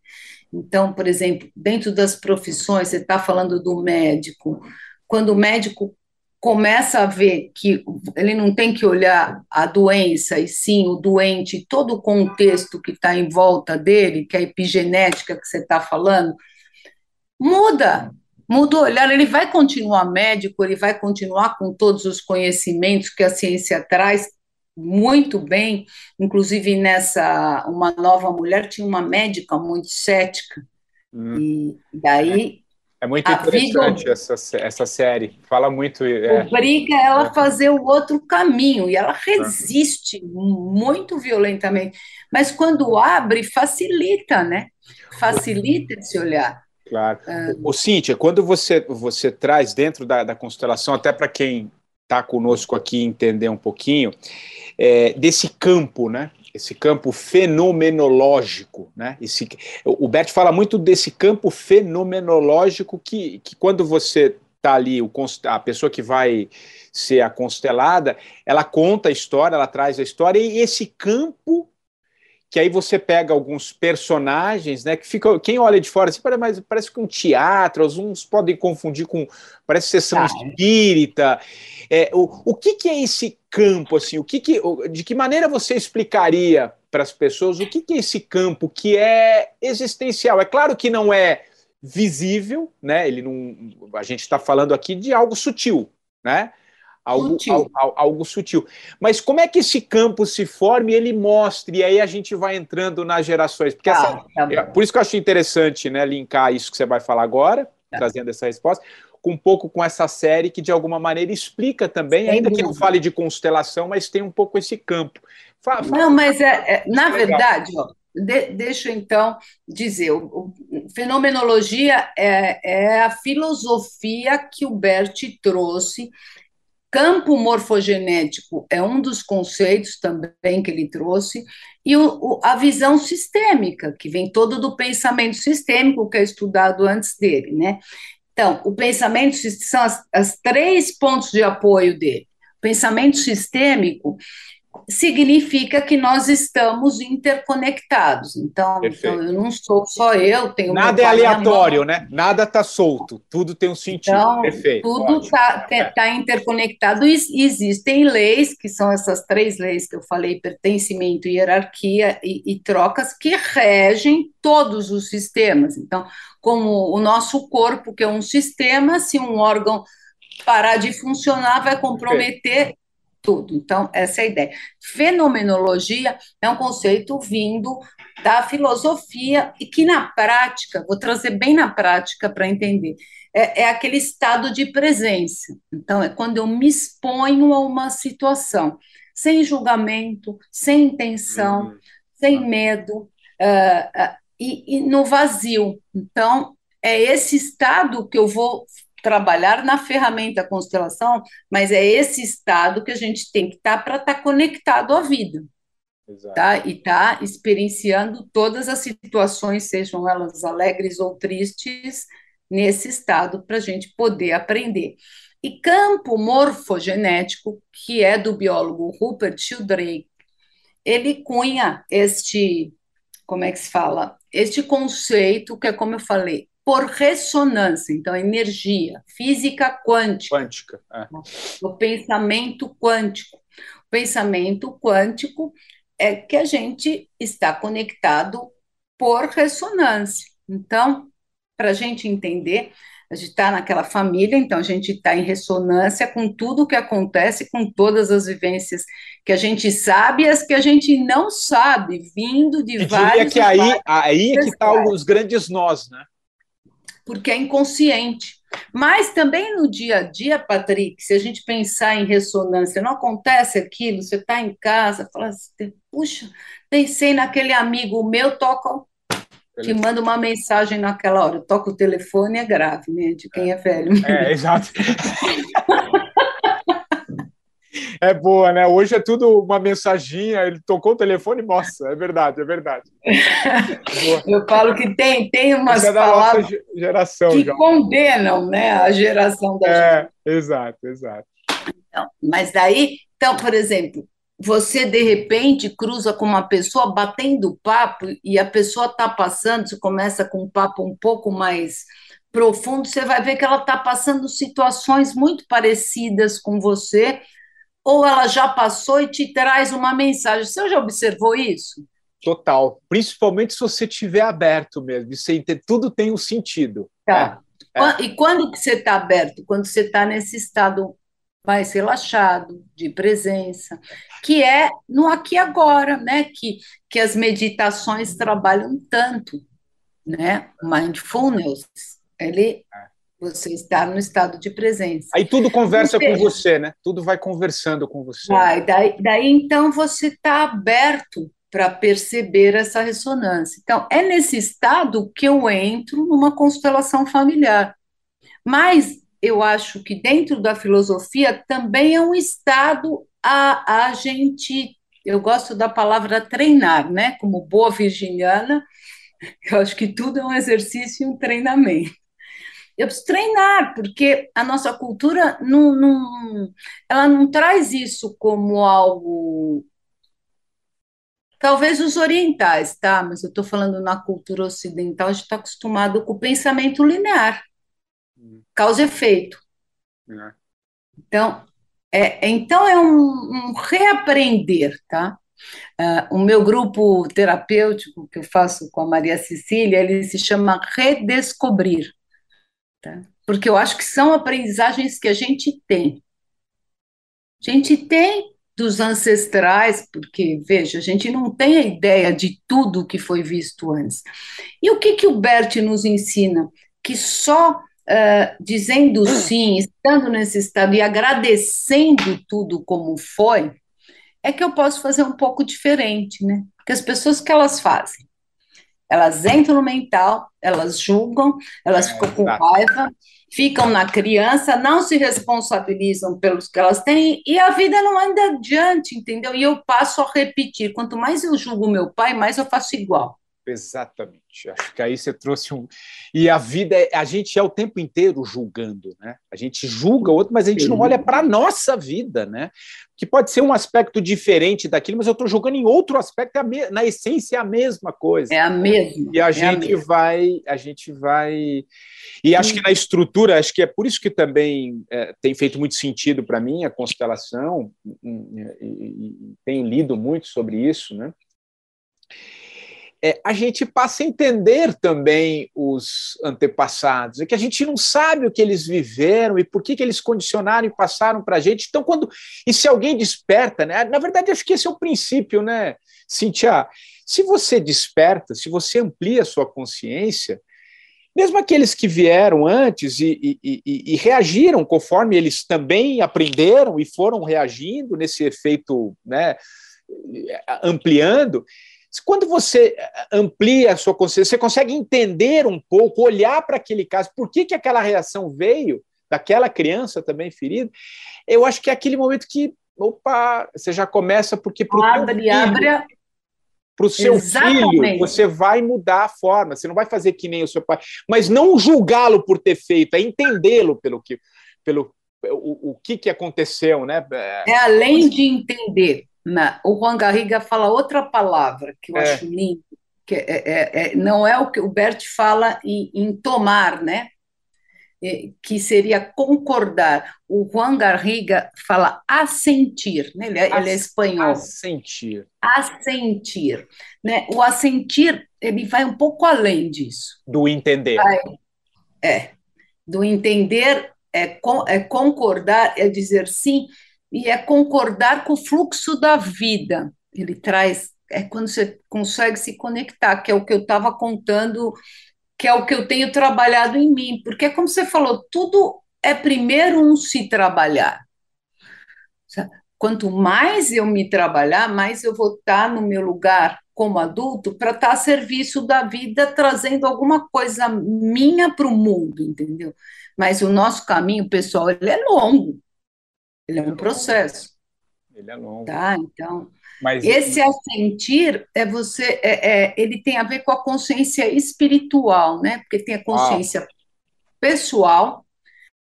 S5: Então, por exemplo, dentro das profissões, você está falando do médico, quando o médico começa a ver que ele não tem que olhar a doença, e sim o doente, todo o contexto que está em volta dele, que é a epigenética que você está falando, muda, muda o olhar, ele vai continuar médico, ele vai continuar com todos os conhecimentos que a ciência traz muito bem, inclusive nessa uma nova mulher tinha uma médica muito cética hum. e daí
S4: é muito interessante vida, essa, essa série, fala muito. É,
S5: obriga ela a é. fazer o outro caminho, e ela resiste muito violentamente. Mas quando abre, facilita, né? Facilita esse olhar.
S4: Claro. É. O Cíntia, quando você, você traz dentro da, da constelação, até para quem está conosco aqui entender um pouquinho, é, desse campo, né? esse campo fenomenológico, né? Esse, o Bert fala muito desse campo fenomenológico que, que quando você está ali, o, a pessoa que vai ser a constelada, ela conta a história, ela traz a história, e esse campo que aí você pega alguns personagens, né, que fica, quem olha de fora assim, parece, parece que um teatro, alguns podem confundir com, parece sessão ah, espírita, é, o, o que, que é esse campo, assim, o que, que de que maneira você explicaria para as pessoas o que, que é esse campo que é existencial? É claro que não é visível, né, ele não, a gente está falando aqui de algo sutil, né, algo sutil. Algo, algo, sutil. Mas como é que esse campo se forma e ele mostra, e aí a gente vai entrando nas gerações? Porque tá, essa, tá é, por isso que eu acho interessante né, linkar isso que você vai falar agora, tá. trazendo essa resposta, com um pouco com essa série que de alguma maneira explica também, Sem ainda dúvida. que não fale de constelação, mas tem um pouco esse campo.
S5: Fala, fala, não, mas é, é na verdade, ó, de, deixa eu então dizer, o, o, fenomenologia é, é a filosofia que o Bert trouxe campo morfogenético é um dos conceitos também que ele trouxe, e o, o, a visão sistêmica, que vem todo do pensamento sistêmico, que é estudado antes dele, né? Então, o pensamento são as, as três pontos de apoio dele. O pensamento sistêmico significa que nós estamos interconectados. Então, então, eu não sou só eu, tenho
S4: Nada é aleatório, né? Nada está solto, tudo tem um sentido.
S5: Então, Perfeito. Tudo está tá interconectado e existem leis, que são essas três leis que eu falei: pertencimento, hierarquia e, e trocas, que regem todos os sistemas. Então, como o nosso corpo, que é um sistema, se um órgão parar de funcionar, vai comprometer tudo. Então, essa é a ideia. Fenomenologia é um conceito vindo da filosofia e que, na prática, vou trazer bem na prática para entender, é, é, aquele estado de presença. Então, é quando eu me exponho a uma situação, sem julgamento, sem intenção, uhum. sem medo, uh, uh, e, e no vazio. Então, é esse estado que eu vou trabalhar na ferramenta constelação, mas é esse estado que a gente tem que estar tá para estar tá conectado à vida. Exato. Tá? E tá experienciando todas as situações, sejam elas alegres ou tristes, nesse estado para a gente poder aprender. E campo morfogenético, que é do biólogo Rupert Sheldrake, ele cunha este, como é que se fala? Este conceito que é como eu falei, por ressonância, então energia, física quântica.
S4: Quântica. É.
S5: O pensamento quântico. O pensamento quântico é que a gente está conectado por ressonância. Então, para a gente entender, a gente está naquela família, então a gente está em ressonância com tudo o que acontece, com todas as vivências que a gente sabe e as que a gente não sabe, vindo de Eu vários.
S4: que aí, aí é que está os grandes nós, né?
S5: Porque é inconsciente. Mas também no dia a dia, Patrick, se a gente pensar em ressonância, não acontece aquilo, você está em casa, fala assim, puxa, pensei naquele amigo meu, toca, te manda uma mensagem naquela hora, toca o telefone, é grave, né, de quem é velho.
S4: É, exato. é boa, né? Hoje é tudo uma mensaginha, ele tocou o telefone, nossa, é verdade, é verdade.
S5: Eu falo que tem, tem umas é palavras
S4: geração,
S5: que já. condenam né, a geração da
S4: é, gente. Exato, exato.
S5: Então, mas daí, então, por exemplo, você de repente cruza com uma pessoa batendo papo e a pessoa está passando, você começa com um papo um pouco mais profundo, você vai ver que ela está passando situações muito parecidas com você, ou ela já passou e te traz uma mensagem. Você já observou isso?
S4: Total. Principalmente se você estiver aberto mesmo. Isso tudo tem um sentido.
S5: Tá. É, é. E quando que você está aberto? Quando você está nesse estado mais relaxado, de presença, que é no aqui e agora, né? Que, que as meditações trabalham tanto, né? Mindfulness, ele é você está no estado de presença.
S4: Aí tudo conversa com você, né? Tudo vai conversando com você.
S5: Ah, daí, daí então você está aberto para perceber essa ressonância. Então, é nesse estado que eu entro numa constelação familiar. Mas eu acho que dentro da filosofia também é um estado a, a gente eu gosto da palavra treinar, né? Como boa virginiana, eu acho que tudo é um exercício e um treinamento. Eu preciso treinar, porque a nossa cultura não, não, ela não traz isso como algo. Talvez os orientais, tá? Mas eu estou falando na cultura ocidental, a gente está acostumado com o pensamento linear, hum. causa e efeito. É. Então, é, então é um, um reaprender, tá? Uh, o meu grupo terapêutico que eu faço com a Maria Cecília, ele se chama Redescobrir, tá? porque eu acho que são aprendizagens que a gente tem. A gente tem dos ancestrais, porque, veja, a gente não tem a ideia de tudo que foi visto antes. E o que, que o Bert nos ensina? Que só uh, dizendo sim, estando nesse estado e agradecendo tudo como foi, é que eu posso fazer um pouco diferente, né? Porque as pessoas que elas fazem, elas entram no mental, elas julgam, elas ficam com raiva, ficam na criança, não se responsabilizam pelos que elas têm e a vida não anda adiante, entendeu? E eu passo a repetir. Quanto mais eu julgo meu pai, mais eu faço igual.
S4: Exatamente. Acho que aí você trouxe um. E a vida, é, a gente é o tempo inteiro julgando, né? A gente julga o outro, mas a gente não olha para a nossa vida, né? Que pode ser um aspecto diferente daquilo, mas eu estou julgando em outro aspecto, é na essência é a mesma coisa.
S5: É a mesma.
S4: E a é gente a vai, a gente vai. E acho que na estrutura, acho que é por isso que também é, tem feito muito sentido para mim a constelação, e, e, e tenho lido muito sobre isso, né? É, a gente passa a entender também os antepassados, é que a gente não sabe o que eles viveram e por que, que eles condicionaram e passaram para a gente. Então, quando. E se alguém desperta, né? Na verdade, acho que esse é o princípio, né, Cintia? Se você desperta, se você amplia a sua consciência, mesmo aqueles que vieram antes e, e, e, e, reagiram conforme eles também aprenderam e foram reagindo nesse efeito né, ampliando, quando você eh, amplia a sua consciência, você consegue entender um pouco, olhar para aquele caso, por que, que aquela reação veio daquela criança também ferida, eu acho que é aquele momento que, opa, você já começa, porque para o
S5: filho, abre
S4: para o seu Exatamente. filho, você vai mudar a forma, você não vai fazer que nem o seu pai, mas não julgá-lo por ter feito, é entendê-lo pelo que, pelo o, o que, que aconteceu, né?
S5: É além de entender, na, o Juan Garriga fala outra palavra que eu é. acho lindo, que é, é, é, não é o que o Bert fala em, em tomar, né? que seria concordar. O Juan Garriga fala assentir, né? ele, é, ele é espanhol.
S4: Assentir.
S5: Assentir. Né? O assentir, ele vai um pouco além disso.
S4: Do entender.
S5: Vai, é. Do entender é, é concordar, é dizer sim, e é concordar com o fluxo da vida. Ele traz, é quando você consegue se conectar, que é o que eu estava contando, que é o que eu tenho trabalhado em mim, porque como você falou, tudo é primeiro um se trabalhar. Quanto mais eu me trabalhar, mais eu vou estar no meu lugar como adulto para estar a serviço da vida, trazendo alguma coisa minha para o mundo, entendeu? Mas o nosso caminho, pessoal, ele é longo. Ele é um processo.
S4: Ele é longo.
S5: Tá, então. Mas esse assentir é você, é, é, ele tem a ver com a consciência espiritual, né? Porque tem a consciência ah. pessoal,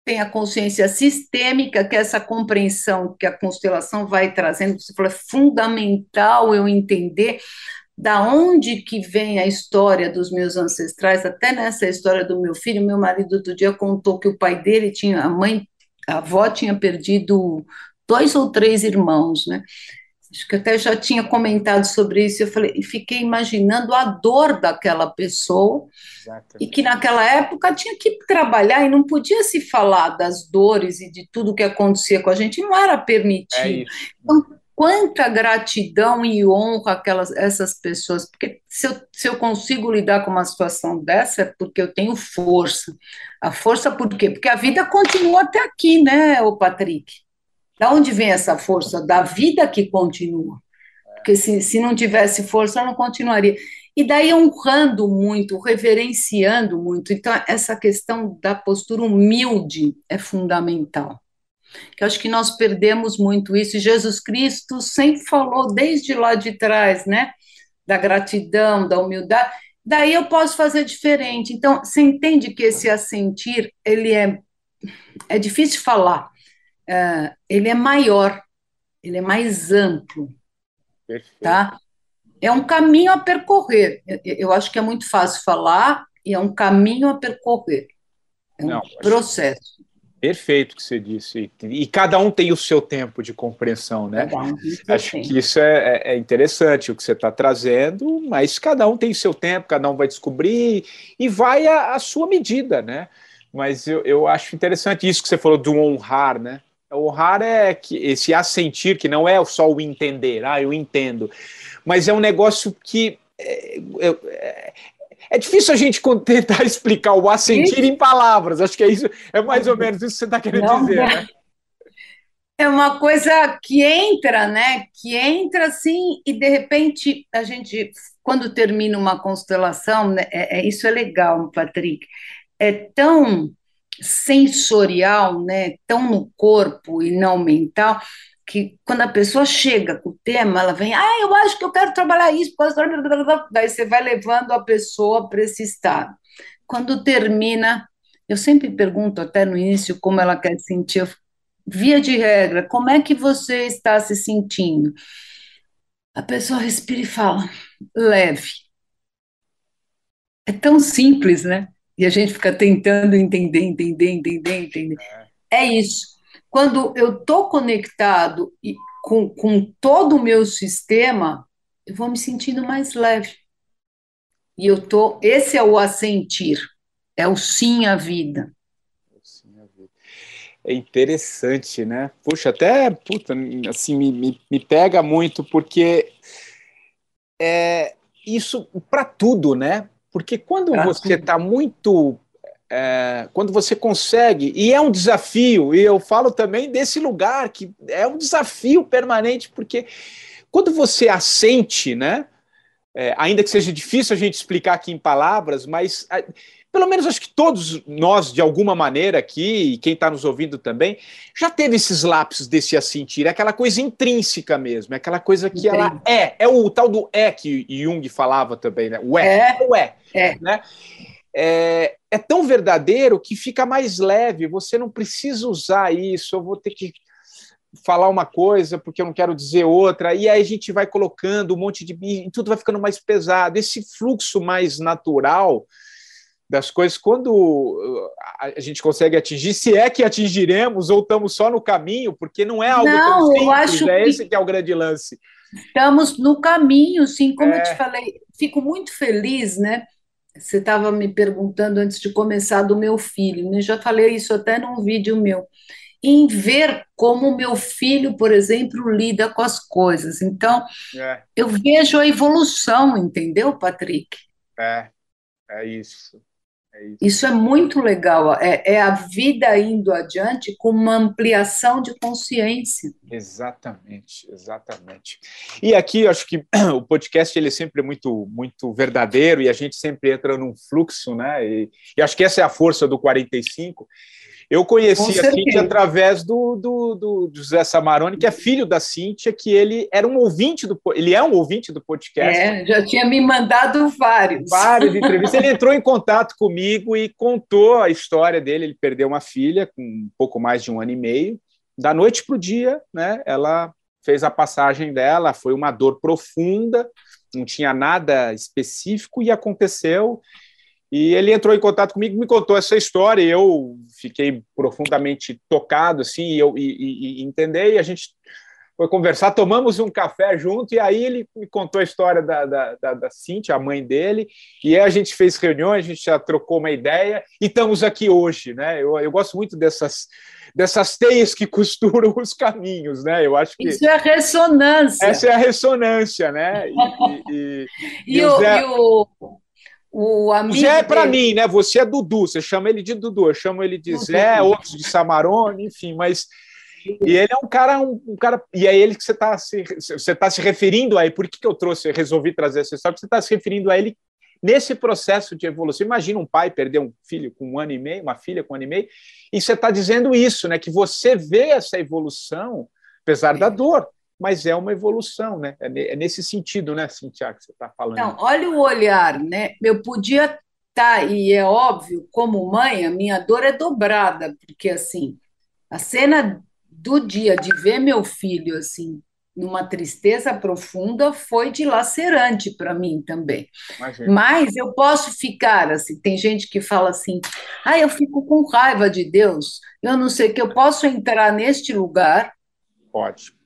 S5: tem a consciência sistêmica, que é essa compreensão que a constelação vai trazendo. Você falou, é fundamental eu entender da onde que vem a história dos meus ancestrais, até nessa história do meu filho, meu marido outro dia contou que o pai dele tinha, a mãe a avó tinha perdido dois ou três irmãos, né? Acho que até já tinha comentado sobre isso. Eu falei, e fiquei imaginando a dor daquela pessoa e que naquela época tinha que trabalhar e não podia se falar das dores e de tudo que acontecia com a gente, não era permitido. É então, quanta gratidão e honra aquelas essas pessoas, porque se eu, se eu consigo lidar com uma situação dessa é porque eu tenho força. A força por quê? Porque a vida continua até aqui, né, o Patrick? Da onde vem essa força? Da vida que continua. Porque se, se não tivesse força, não continuaria. E daí honrando muito, reverenciando muito. Então, essa questão da postura humilde é fundamental. Que acho que nós perdemos muito isso. E Jesus Cristo sempre falou desde lá de trás, né? Da gratidão, da humildade. Daí eu posso fazer diferente. Então, você entende que esse assentir, ele é, é difícil falar. Uh, ele é maior, ele é mais amplo. Perfeito. Tá? É um caminho a percorrer. Eu, eu acho que é muito fácil falar e é um caminho a percorrer. É um Não, processo.
S4: Perfeito que você disse. E, cada um tem o seu tempo de compreensão, né? Um Acho tempo. que isso é, é, é, interessante o que você está trazendo, mas cada um tem o seu tempo, cada um vai descobrir e vai à, sua medida, né? Mas eu, eu acho interessante isso que você falou do honrar, né? Honrar é que esse assentir, que não é só o entender, ah, eu entendo, mas é um negócio que é, é, é difícil a gente tentar explicar o assentir em palavras. Acho que é isso, é mais ou menos isso que você está querendo Não, dizer, né?
S5: É uma coisa que entra, né? Que entra assim, e de repente a gente, quando termina uma constelação, né, é, é, isso é legal, Patrick. É tão sensorial, né? Tão no corpo e não mental, que quando a pessoa chega com o tema, ela vem, ah, eu acho que eu quero trabalhar isso, daí você vai levando a pessoa para esse estado. Quando termina, eu sempre pergunto até no início como ela quer sentir, via de regra, como é que você está se sentindo? A pessoa respira e fala, leve. É tão simples, né? E a gente fica tentando entender, entender, entender, entender. É isso quando eu estou conectado e com, com todo o meu sistema, eu vou me sentindo mais leve. E eu tô, esse é o assentir, é o sim à vida.
S4: É interessante, né? Puxa, até, puta, assim, me, me, me pega muito, porque é isso para tudo, né? Porque quando pra você está muito é, quando você consegue, e é um desafio, e eu falo também desse lugar, que é um desafio permanente, porque quando você assente, né, é, ainda que seja difícil a gente explicar aqui em palavras, mas a, pelo menos acho que todos nós, de alguma maneira aqui, e quem está nos ouvindo também, já teve esses lapsos desse assentir, é aquela coisa intrínseca mesmo, é aquela coisa que Entendi. ela é, é o tal do é que Jung falava também, né? O é, é, o é, é. né? é, é tão verdadeiro que fica mais leve. Você não precisa usar isso. Eu vou ter que falar uma coisa porque eu não quero dizer outra, e aí a gente vai colocando um monte de. e tudo vai ficando mais pesado. Esse fluxo mais natural das coisas, quando uh, a gente consegue atingir, se é que atingiremos, ou estamos só no caminho, porque não é algo não, tão simples, eu acho é esse que é o grande lance.
S5: Estamos no caminho, sim, como é... eu te falei, fico muito feliz, né? Você estava me perguntando antes de começar do meu filho, né? já falei isso até num vídeo meu, em ver como o meu filho, por exemplo, lida com as coisas. Então, é. eu vejo a evolução, entendeu, Patrick?
S4: É, é isso.
S5: É isso. é muito legal, é, é, a vida indo adiante com uma ampliação de consciência.
S4: Exatamente, exatamente. E aqui acho que o podcast ele é sempre muito, muito verdadeiro e a gente sempre entra num fluxo, né? E, e acho que essa é a força do 45 eu conheci a Cíntia através do, do, do, José Samarone, que é filho da Cíntia, que ele era um ouvinte do ele é um ouvinte do podcast.
S5: É, já tinha me mandado vários.
S4: Várias entrevistas. Ele entrou em contato comigo e contou a história dele. Ele perdeu uma filha com um pouco mais de um ano e meio. Da noite para o dia, né? Ela fez a passagem dela, foi uma dor profunda, não tinha nada específico e aconteceu. E ele entrou em contato comigo, me contou essa história, e eu fiquei profundamente tocado, assim, e, eu, e, e, entender, e a gente foi conversar, tomamos um café junto, e aí ele me contou a história da, da, da, da Cintia, a mãe dele, e aí a gente fez reuniões, a gente já trocou uma ideia, e estamos aqui hoje, né? Eu, eu gosto muito dessas, dessas teias que costuram os caminhos, né? Eu acho que
S5: isso é ressonância.
S4: Essa é a ressonância, né?
S5: E, e, e, e o, Zé... o, o amigo
S4: Zé é para mim, né? Você é Dudu, você chama ele de Dudu, eu chamo ele de. Zé, outros de Samarone, enfim, mas e ele é um cara, um, um cara, e é ele que você está se, você tá se referindo a ele. Por que, que eu trouxe, resolvi trazer essa história? Porque você está se referindo a ele nesse processo de evolução. Imagina um pai perder um filho com um ano e meio, uma filha com um ano e meio, e você está dizendo isso, né? Que você vê essa evolução, apesar da dor, mas é uma evolução, né? É, é nesse sentido, né, Cintia, que você está falando.
S5: Então, olha o olhar, né? Eu podia estar, tá, e é óbvio, como mãe, a minha dor é dobrada, porque assim, a cena do dia de ver meu filho assim numa tristeza profunda foi dilacerante para mim também. Imagina. Mas eu posso ficar assim, tem gente que fala assim: "Ah, eu fico com raiva de Deus". Eu não sei que eu posso entrar neste lugar?
S4: Pode.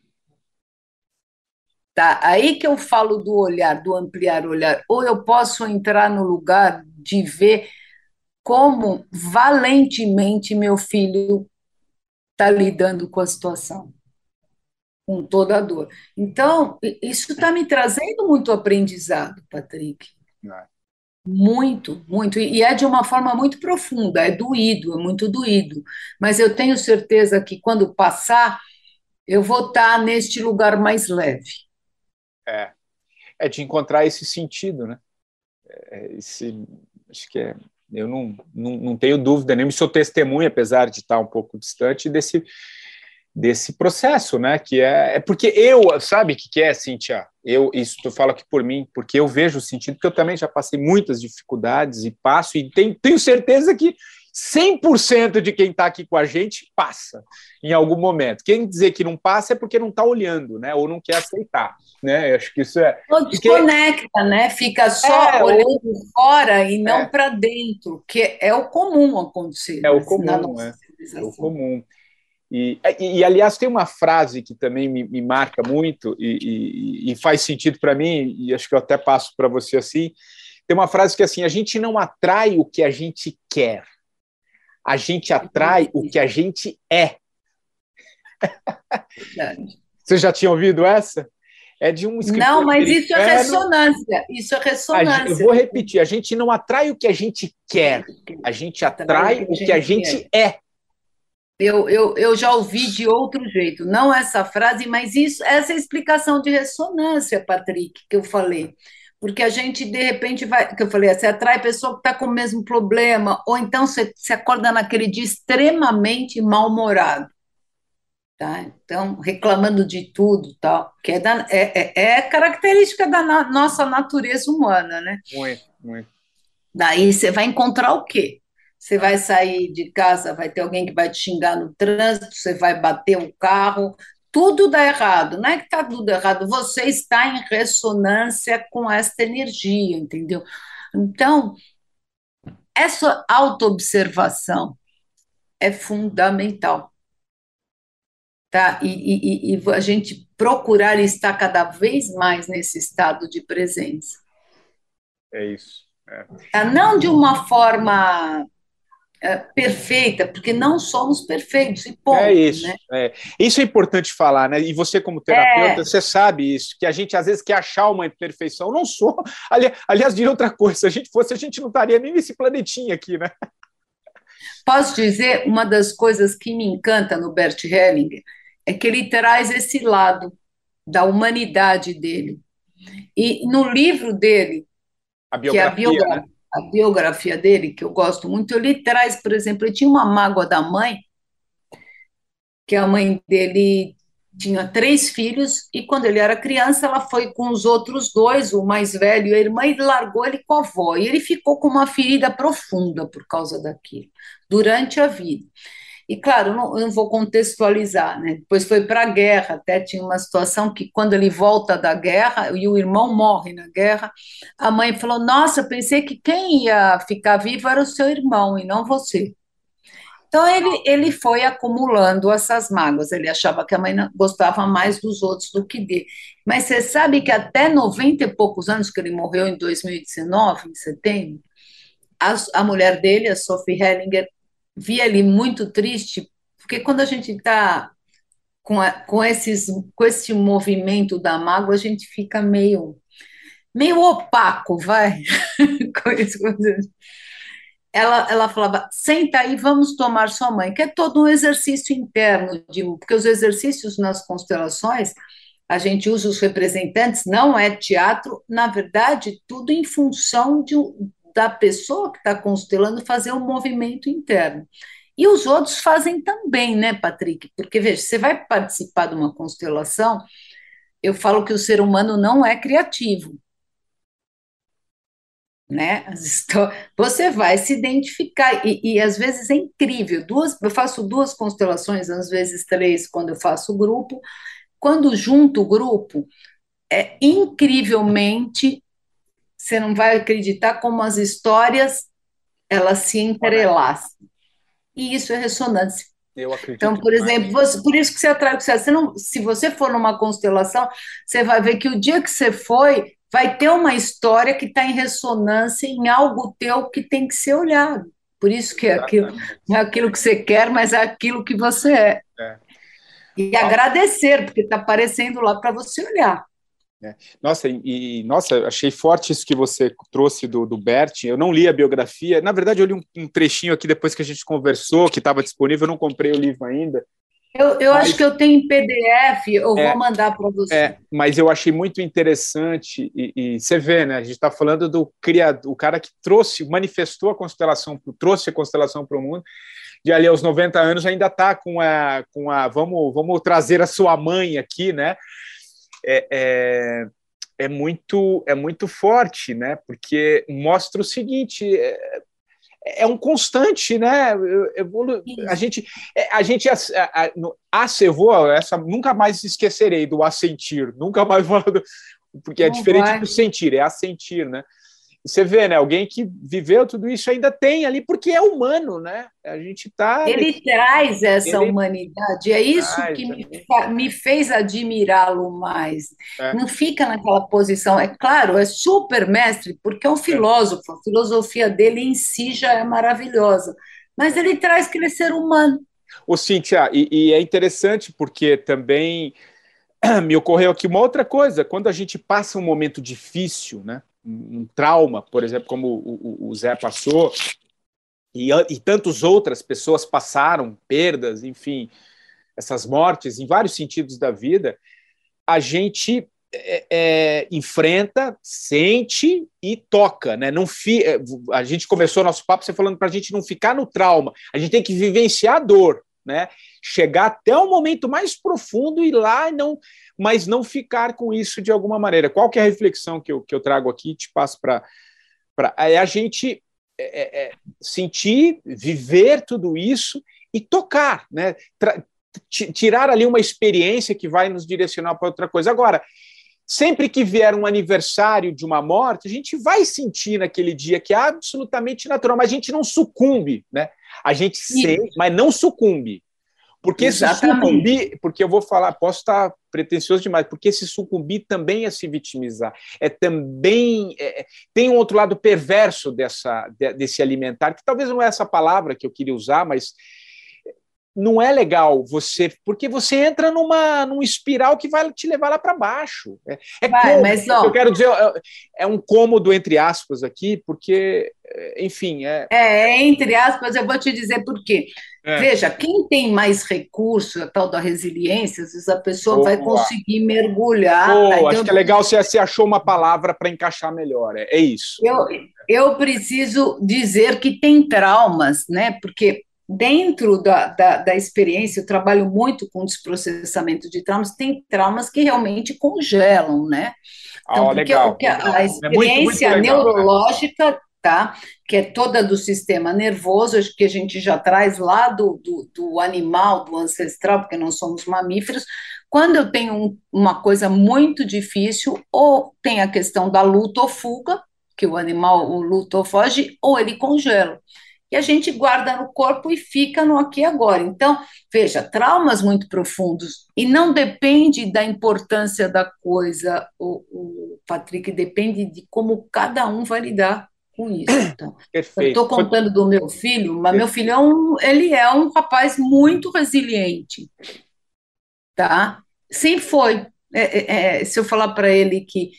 S5: Tá, aí que eu falo do olhar, do ampliar o olhar. Ou eu posso entrar no lugar de ver como valentemente meu filho está lidando com a situação com toda a dor. Então, isso está me trazendo muito aprendizado, Patrick. É. Muito, muito. E é de uma forma muito profunda, é doído, é muito doído. Mas eu tenho certeza que quando passar, eu vou estar tá neste lugar mais leve.
S4: É, é de encontrar esse sentido, né? É, esse, acho que é. Eu não, não, não tenho dúvida nem sou testemunha, apesar de estar um pouco distante, desse, desse processo, né? Que é, é porque eu, sabe o que, que é, Cíntia? Eu, isso tu fala aqui por mim, porque eu vejo o sentido, porque eu também já passei muitas dificuldades e passo, e tenho, tenho certeza que 100% de quem está aqui com a gente passa em algum momento. Quem dizer que não passa é porque não está olhando, né? Ou não quer aceitar, né? Eu acho que isso é.
S5: Ou desconecta, porque... né? Fica só é, olhando ou... fora e não é. para dentro, que é o comum acontecer.
S4: É o comum, é. é o comum. E, e, e, aliás, tem uma frase que também me, me marca muito e, e, e faz sentido para mim, e acho que eu até passo para você assim. Tem uma frase que é assim: a gente não atrai o que a gente quer, a gente atrai o que a gente é. Você já tinha ouvido essa? É de um
S5: escritor. Não, mas isso é ressonância. Isso é ressonância.
S4: eu vou repetir: a gente não atrai o que a gente quer, a gente atrai o que a gente é.
S5: Eu, eu, eu já ouvi de outro jeito, não essa frase, mas isso, essa é explicação de ressonância, Patrick, que eu falei. Porque a gente, de repente, vai. Que eu falei, você atrai pessoa que está com o mesmo problema, ou então você, você acorda naquele dia extremamente mal-humorado. Tá? Então, reclamando de tudo, tal, que é, da, é, é, é característica da na, nossa natureza humana, né?
S4: Muito, muito.
S5: Daí você vai encontrar o quê? Você vai sair de casa, vai ter alguém que vai te xingar no trânsito, você vai bater o carro, tudo dá errado. Não é que está tudo errado, você está em ressonância com esta energia, entendeu? Então, essa autoobservação é fundamental. Tá? E, e, e, a gente procurar estar cada vez mais nesse estado de presença.
S4: É isso. É.
S5: Tá? Não de uma forma perfeita, porque não somos perfeitos, e ponto.
S4: É isso. Né? É. Isso é importante falar, né? E você, como terapeuta, é. você sabe isso, que a gente às vezes quer achar uma perfeição. Não sou. Ali, aliás, de outra coisa, se a gente fosse, a gente não estaria nem nesse planetinha aqui, né?
S5: Posso dizer, uma das coisas que me encanta no Bert Hellinger é que ele traz esse lado da humanidade dele. E no livro dele,
S4: a que é a biografia, né?
S5: A biografia dele, que eu gosto muito, ele traz, por exemplo, ele tinha uma mágoa da mãe, que a mãe dele tinha três filhos, e quando ele era criança, ela foi com os outros dois, o mais velho e a irmã, e largou ele com a avó. E ele ficou com uma ferida profunda por causa daquilo, durante a vida. E claro, não, eu não vou contextualizar, né? Depois foi para a guerra, até tinha uma situação que quando ele volta da guerra e o irmão morre na guerra, a mãe falou: Nossa, pensei que quem ia ficar vivo era o seu irmão e não você. Então ele, ele foi acumulando essas mágoas. Ele achava que a mãe gostava mais dos outros do que dele. Mas você sabe que até 90 e poucos anos, que ele morreu em 2019, em setembro, a, a mulher dele, a Sophie Hellinger, via ele muito triste, porque quando a gente está com, com, esses, com esse movimento da mágoa, a gente fica meio, meio opaco, vai. ela, ela falava, senta aí, vamos tomar sua mãe, que é todo um exercício interno, de, porque os exercícios nas constelações a gente usa os representantes, não é teatro, na verdade, tudo em função de, da pessoa que está constelando fazer um movimento interno. E os outros fazem também, né, Patrick? Porque, veja, você vai participar de uma constelação, eu falo que o ser humano não é criativo. Né? Você vai se identificar, e, e, às vezes é incrível. Duas, eu faço duas constelações, às vezes três, quando eu faço grupo. Quando junto o grupo, é incrivelmente, você não vai acreditar como as histórias elas se entrelaçam. E isso é ressonância.
S4: Eu acredito.
S5: Então, por exemplo, você, por isso que você atrai o que você, não, se você for numa constelação, você vai ver que o dia que você foi, vai ter uma história que está em ressonância em algo teu que tem que ser olhado. Por isso que é aquilo, não é aquilo que você quer, mas é aquilo que você é. é. E agradecer, porque está aparecendo lá para você olhar.
S4: É. Nossa, e, nossa, achei forte isso que você trouxe do, do Bert. Eu não li a biografia. Na verdade, eu li um, um trechinho aqui depois que a gente conversou, que estava disponível. Eu não comprei o livro ainda.
S5: Eu, eu mas, acho que eu tenho em PDF, eu é, vou mandar para você.
S4: É, mas eu achei muito interessante, e, e você vê, né? A gente está falando do criador, o cara que trouxe, manifestou a constelação, trouxe a constelação para o mundo, de ali aos 90 anos ainda está com a, com a vamos, vamos trazer a sua mãe aqui, né? É, é, é, muito, é muito forte, né? Porque mostra o seguinte. É, é um constante, né? Evolu a gente, é, a gente, a, a, a, essa nunca mais esquecerei do assentir, nunca mais vou, porque é Não diferente vai. do sentir, é assentir, né? Você vê, né? Alguém que viveu tudo isso ainda tem ali, porque é humano, né? A gente tá.
S5: Ele traz essa ele... humanidade, é isso traz, que me, me fez admirá-lo mais. É. Não fica naquela posição. É claro, é super mestre, porque é um é. filósofo, a filosofia dele em si já é maravilhosa. Mas ele traz aquele ser humano.
S4: Ô, Cíntia, e, e é interessante porque também me ocorreu aqui uma outra coisa. Quando a gente passa um momento difícil, né? Um trauma, por exemplo, como o, o Zé passou, e, e tantas outras pessoas passaram, perdas, enfim, essas mortes em vários sentidos da vida, a gente é, é, enfrenta, sente e toca, né? Não fi, é, a gente começou nosso papo você falando para a gente não ficar no trauma, a gente tem que vivenciar a dor, né? Chegar até o momento mais profundo e lá não mas não ficar com isso de alguma maneira. Qual que é a reflexão que eu, que eu trago aqui te passo para é a gente é, é, é, sentir, viver tudo isso e tocar, né? Tra tirar ali uma experiência que vai nos direcionar para outra coisa. Agora, sempre que vier um aniversário de uma morte, a gente vai sentir naquele dia que é absolutamente natural, mas a gente não sucumbe, né? A gente sente, mas não sucumbe. Porque Exatamente. se sucumbir, porque eu vou falar, posso estar pretensioso demais, porque se sucumbir também é se vitimizar, é também é, é, tem um outro lado perverso dessa de, desse alimentar, que talvez não é essa palavra que eu queria usar, mas não é legal você, porque você entra numa num espiral que vai te levar lá para baixo. É, é vai, cômodo, mas, ó, eu quero dizer, é, é, um cômodo entre aspas aqui, porque, enfim, é...
S5: é entre aspas, eu vou te dizer por quê. É. Veja, quem tem mais recurso, a tal da resiliência, às vezes a pessoa Boa. vai conseguir mergulhar.
S4: Boa, tá? então, acho que é legal se você achou uma palavra para encaixar melhor. É, é isso.
S5: Eu, eu preciso dizer que tem traumas, né? Porque dentro da, da, da, experiência, eu trabalho muito com desprocessamento de traumas, tem traumas que realmente congelam, né?
S4: Então, ah, legal, porque
S5: a, a experiência é muito, muito legal, neurológica né? tá? Que é toda do sistema nervoso, que a gente já traz lá do, do, do animal, do ancestral, porque não somos mamíferos. Quando eu tenho um, uma coisa muito difícil, ou tem a questão da luta ou fuga, que o animal o luta ou foge, ou ele congela. E a gente guarda no corpo e fica no aqui e agora. Então, veja, traumas muito profundos. E não depende da importância da coisa, o, o Patrick, depende de como cada um vai lidar com isso. Então, Perfeito. Eu estou contando do meu filho, mas meu filho é um, ele é um rapaz muito resiliente, tá? Sempre foi. É, é, é se eu falar para ele que,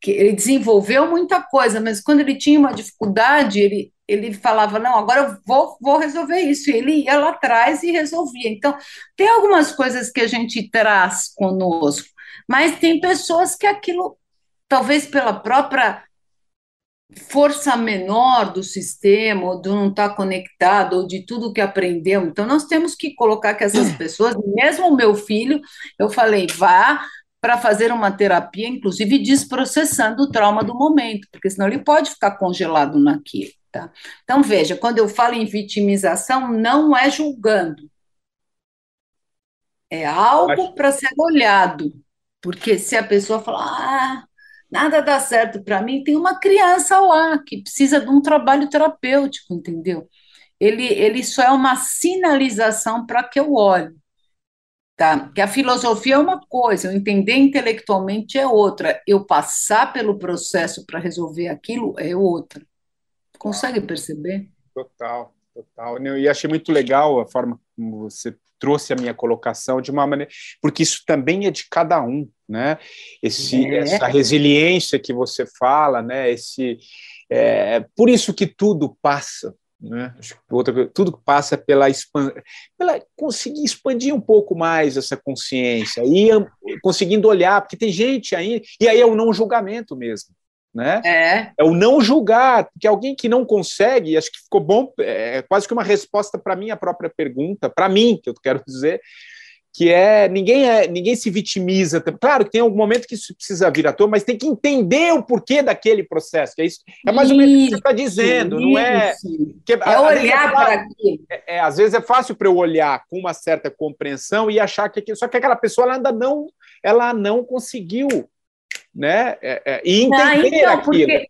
S5: que ele desenvolveu muita coisa, mas quando ele tinha uma dificuldade, ele, ele falava, não, agora eu vou, vou resolver isso. E ele ia lá atrás e resolvia. Então, tem algumas coisas que a gente traz conosco. Mas tem pessoas que aquilo, talvez pela própria força menor do sistema, ou de não estar tá conectado, ou de tudo que aprendeu. Então, nós temos que colocar que essas pessoas, mesmo o meu filho, eu falei, vá para fazer uma terapia, inclusive desprocessando o trauma do momento, porque senão ele pode ficar congelado naquilo. Tá? Então, veja, quando eu falo em vitimização, não é julgando, é algo para ser olhado, porque se a pessoa falar, ah, nada dá certo para mim, tem uma criança lá que precisa de um trabalho terapêutico, entendeu? Ele, ele só é uma sinalização para que eu olhe. Tá? Que a filosofia é uma coisa, eu entender intelectualmente é outra, eu passar pelo processo para resolver aquilo é outra. Consegue perceber?
S4: Total, total. E achei muito legal a forma como você trouxe a minha colocação de uma maneira, porque isso também é de cada um, né? Esse, é. Essa resiliência que você fala, né? Esse, é, por isso que tudo passa, né? Outra, tudo passa pela, pela conseguir expandir um pouco mais essa consciência e conseguindo olhar, porque tem gente aí, e aí é o não julgamento mesmo né?
S5: É.
S4: é o não julgar, porque alguém que não consegue, acho que ficou bom, é quase que uma resposta para minha própria pergunta, para mim, que eu quero dizer, que é ninguém é ninguém se vitimiza. Claro que tem algum momento que isso precisa vir à toa, mas tem que entender o porquê daquele processo. Que é isso. É mais ou menos o que você está dizendo, isso, não é?
S5: Que, é olhar para aquilo.
S4: É, é, às vezes é fácil para eu olhar com uma certa compreensão e achar que só que aquela pessoa ela ainda não ela não conseguiu né? É, é, e entender ah, então, aquilo. Porque,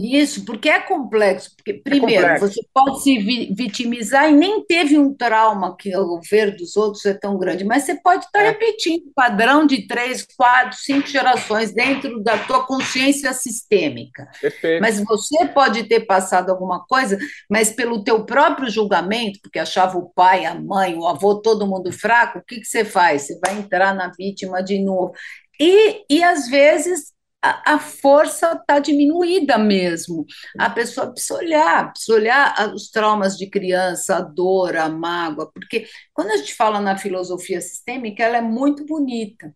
S5: isso, porque é complexo. Porque, é primeiro, é complexo. você pode se vitimizar e nem teve um trauma que o ver dos outros é tão grande, mas você pode estar é. repetindo padrão de três, quatro, cinco gerações dentro da tua consciência sistêmica.
S4: Perfeito.
S5: Mas você pode ter passado alguma coisa, mas pelo teu próprio julgamento, porque achava o pai, a mãe, o avô, todo mundo fraco, o que, que você faz? Você vai entrar na vítima de novo. E, e às vezes a, a força está diminuída mesmo. A pessoa precisa olhar, precisa olhar os traumas de criança, a dor, a mágoa, porque quando a gente fala na filosofia sistêmica, ela é muito bonita,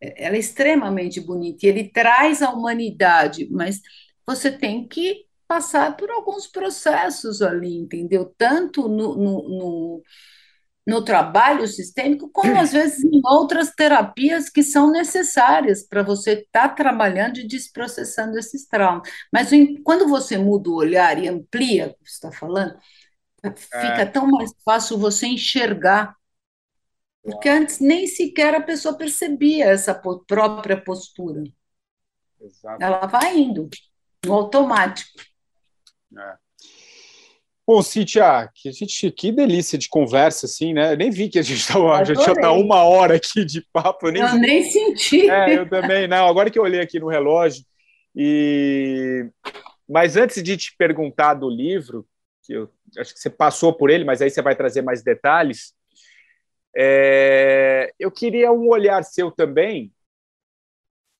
S5: ela é extremamente bonita, e ele traz a humanidade, mas você tem que passar por alguns processos ali, entendeu? Tanto no, no, no no trabalho sistêmico, como às vezes em outras terapias que são necessárias para você estar tá trabalhando e desprocessando esses traumas. Mas quando você muda o olhar e amplia o que você está falando, fica é. tão mais fácil você enxergar. Porque antes nem sequer a pessoa percebia essa própria postura. Exato. Ela vai indo no automático.
S4: É. Bom, Cíntia, que, gente, que delícia de conversa, assim, né? Eu nem vi que a gente estava já tinha tá uma hora aqui de papo.
S5: Eu nem, eu nem senti.
S4: É, eu também, não. Agora que eu olhei aqui no relógio. E... Mas antes de te perguntar do livro, que eu acho que você passou por ele, mas aí você vai trazer mais detalhes, é... eu queria um olhar seu também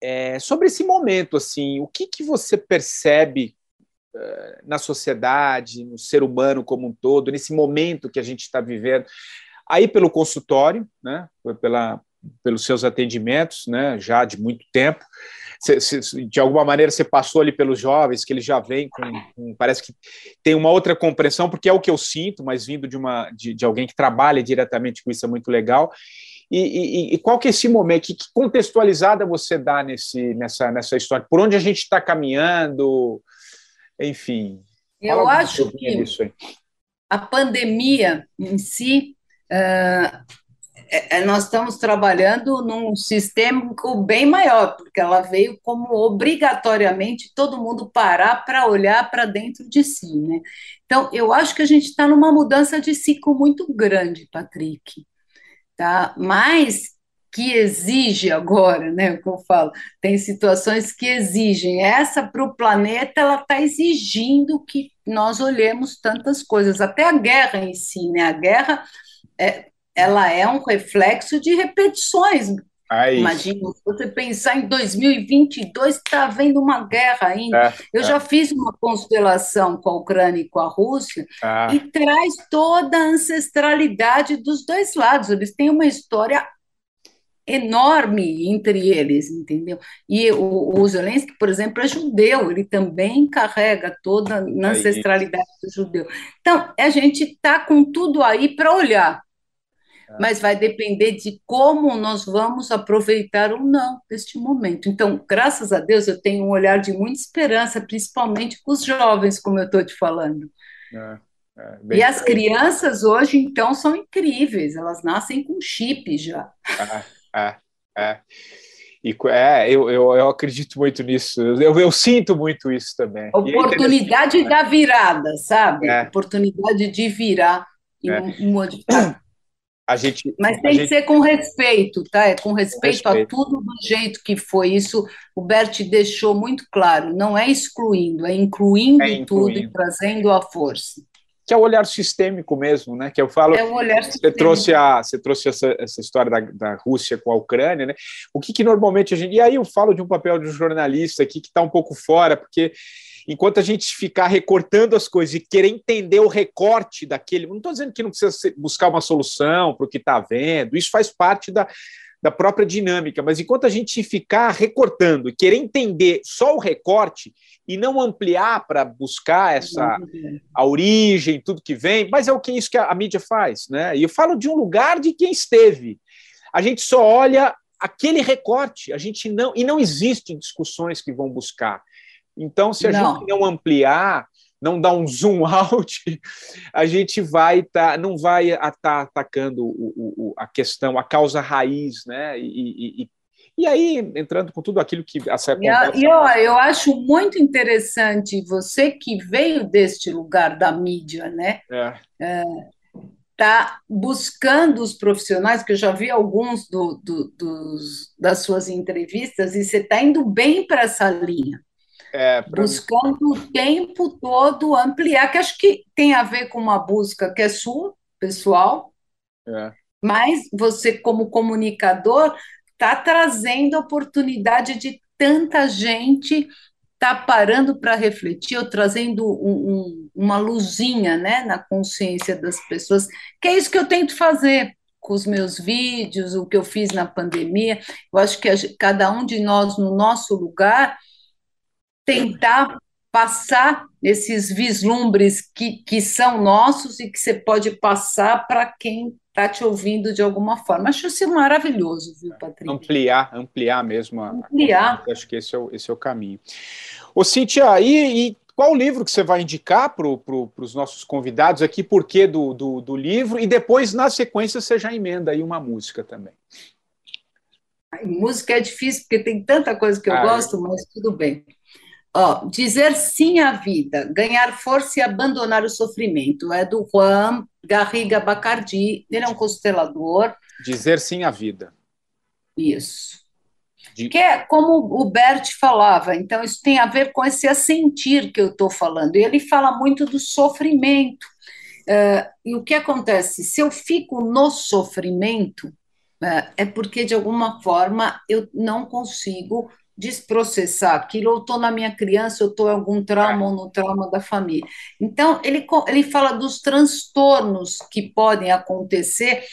S4: é... sobre esse momento, assim, o que, que você percebe na sociedade, no ser humano como um todo, nesse momento que a gente está vivendo, aí pelo consultório, né, pela, pelos seus atendimentos, né, já de muito tempo, de alguma maneira você passou ali pelos jovens, que eles já vêm com, com, parece que tem uma outra compreensão, porque é o que eu sinto, mas vindo de, uma, de, de alguém que trabalha diretamente com isso é muito legal, e, e, e, qual que é esse momento? Que, que, contextualizada você dá nesse, nessa, nessa história? Por onde a gente está caminhando? Enfim.
S5: Eu acho que a pandemia em si, uh, é, nós estamos trabalhando num sistema bem maior, porque ela veio como obrigatoriamente todo mundo parar para olhar para dentro de si. Né? Então, eu acho que a gente está numa mudança de ciclo muito grande, Patrick. Tá? Mas que exige agora, né? O que eu falo, tem situações que exigem. Essa para o planeta, ela está exigindo que nós olhemos tantas coisas, até a guerra em si, né? A guerra, é, ela é um reflexo de repetições.
S4: Aí.
S5: Imagina, se você pensar em 2022, está havendo uma guerra ainda. É, Eu é. já fiz uma constelação com a Ucrânia e com a Rússia, ah. e traz toda a ancestralidade dos dois lados. Eles têm uma história enorme entre eles, entendeu? E o, o Zelensky, por exemplo, é judeu, ele também carrega toda a ancestralidade do judeu. Então, a gente está com tudo aí para olhar, é. mas vai depender de como nós vamos aproveitar ou não este momento. Então, graças a Deus, eu tenho um olhar de muita esperança, principalmente com os jovens, como eu estou te falando. É, é, e as crianças hoje, então, são incríveis, elas nascem com chip já.
S4: Ah. É, é. E, é, eu, eu, eu acredito muito nisso, eu, eu sinto muito isso também. É
S5: Oportunidade é da virada, sabe? É. Oportunidade de virar e é. modificar.
S4: A gente,
S5: Mas tem
S4: que
S5: gente... ser com respeito, tá? É com respeito, respeito, a tudo do jeito que foi. Isso o Bert deixou muito claro. Não é excluindo, é incluindo, é incluindo. tudo e trazendo a força
S4: que é o olhar sistêmico mesmo, né? Que eu falo.
S5: É o olhar
S4: você sistêmico. trouxe a, você trouxe essa, essa história da, da Rússia com a Ucrânia, né? O que, que normalmente a gente. E aí eu falo de um papel de um jornalista aqui que está um pouco fora, porque enquanto a gente ficar recortando as coisas e querer entender o recorte daquele, não estou dizendo que não precisa buscar uma solução para o que está vendo, isso faz parte da, da própria dinâmica, mas enquanto a gente ficar recortando e querer entender só o recorte e não ampliar para buscar essa a origem, tudo que vem, mas é o que isso que a, a mídia faz, né? E eu falo de um lugar de quem esteve. A gente só olha aquele recorte, a gente não e não existe discussões que vão buscar. Então, se a não. gente não ampliar, não dar um zoom out, a gente vai tá, não vai estar tá atacando o, o, a questão, a causa raiz, né? E, e, e aí, entrando com tudo aquilo que essa
S5: conversa... E, ó, eu acho muito interessante você que veio deste lugar da mídia, né? É. é tá buscando os profissionais, que eu já vi alguns do, do, dos, das suas entrevistas, e você está indo bem para essa linha. É, buscando mim. o tempo todo ampliar, que acho que tem a ver com uma busca que é sua, pessoal, é. mas você, como comunicador, está trazendo a oportunidade de tanta gente tá parando para refletir, ou trazendo um, um, uma luzinha né, na consciência das pessoas, que é isso que eu tento fazer com os meus vídeos, o que eu fiz na pandemia. Eu acho que a, cada um de nós, no nosso lugar, tentar passar esses vislumbres que, que são nossos e que você pode passar para quem está te ouvindo de alguma forma. Acho isso maravilhoso, viu, Patrícia?
S4: Ampliar, ampliar mesmo. A,
S5: ampliar.
S4: A, acho que esse é o, esse é o caminho. Ô, Cíntia, e, e qual livro que você vai indicar para pro, os nossos convidados aqui? Por que do, do, do, livro? E depois, na sequência, você já emenda aí uma música também.
S5: música é difícil, porque tem tanta coisa que eu gosto, mas tudo bem. Ó, dizer sim à vida, ganhar força e abandonar o sofrimento. É do Juan Garriga Bacardi. Ele é um constelador.
S4: Dizer sim à vida.
S5: Isso. De... Que é como o Bert falava, então isso tem a ver com esse assentir que eu estou falando. E ele fala muito do sofrimento. Uh, e o que acontece? Se eu fico no sofrimento, uh, é porque de alguma forma eu não consigo desprocessar aquilo, ou estou na minha criança, ou estou em algum trauma ou no trauma da família. Então, ele, ele fala dos transtornos que podem acontecer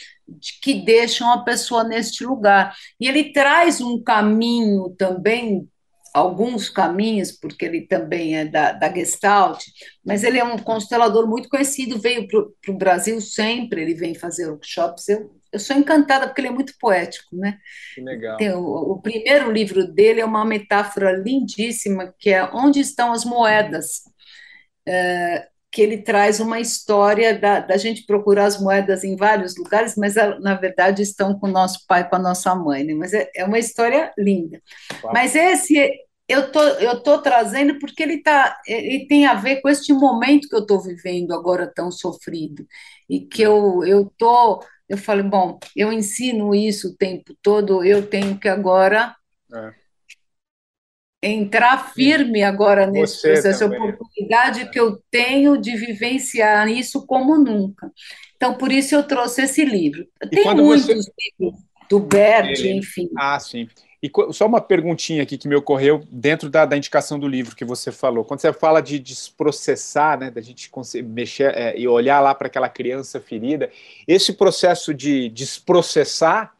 S5: que deixam a pessoa neste lugar. E ele traz um caminho também, alguns caminhos, porque ele também é da, da Gestalt, mas ele é um constelador muito conhecido, veio para o Brasil sempre, ele vem fazer workshops. Eu eu sou encantada porque ele é muito poético, né?
S4: Que legal.
S5: Tem, o, o, primeiro livro dele é uma metáfora lindíssima, que é Onde Estão as Moedas? É, que ele traz uma história da, da, gente procurar as moedas em vários lugares, mas na verdade estão com o nosso pai, com a nossa mãe, né? Mas é, é uma história linda. Mas esse eu tô, eu tô trazendo porque ele tá, ele tem a ver com este momento que eu estou vivendo agora tão sofrido e que eu eu tô eu falei, bom, eu ensino isso o tempo todo, eu tenho que agora é. entrar firme agora nesse Você processo, também. oportunidade que eu tenho de vivenciar isso como nunca. Então, por isso eu trouxe esse livro. E Tem muitos você... livros do Bert, Ele... enfim.
S4: Ah, sim. E só uma perguntinha aqui que me ocorreu dentro da, da indicação do livro que você falou. Quando você fala de desprocessar, né, da gente mexer é, e olhar lá para aquela criança ferida, esse processo de desprocessar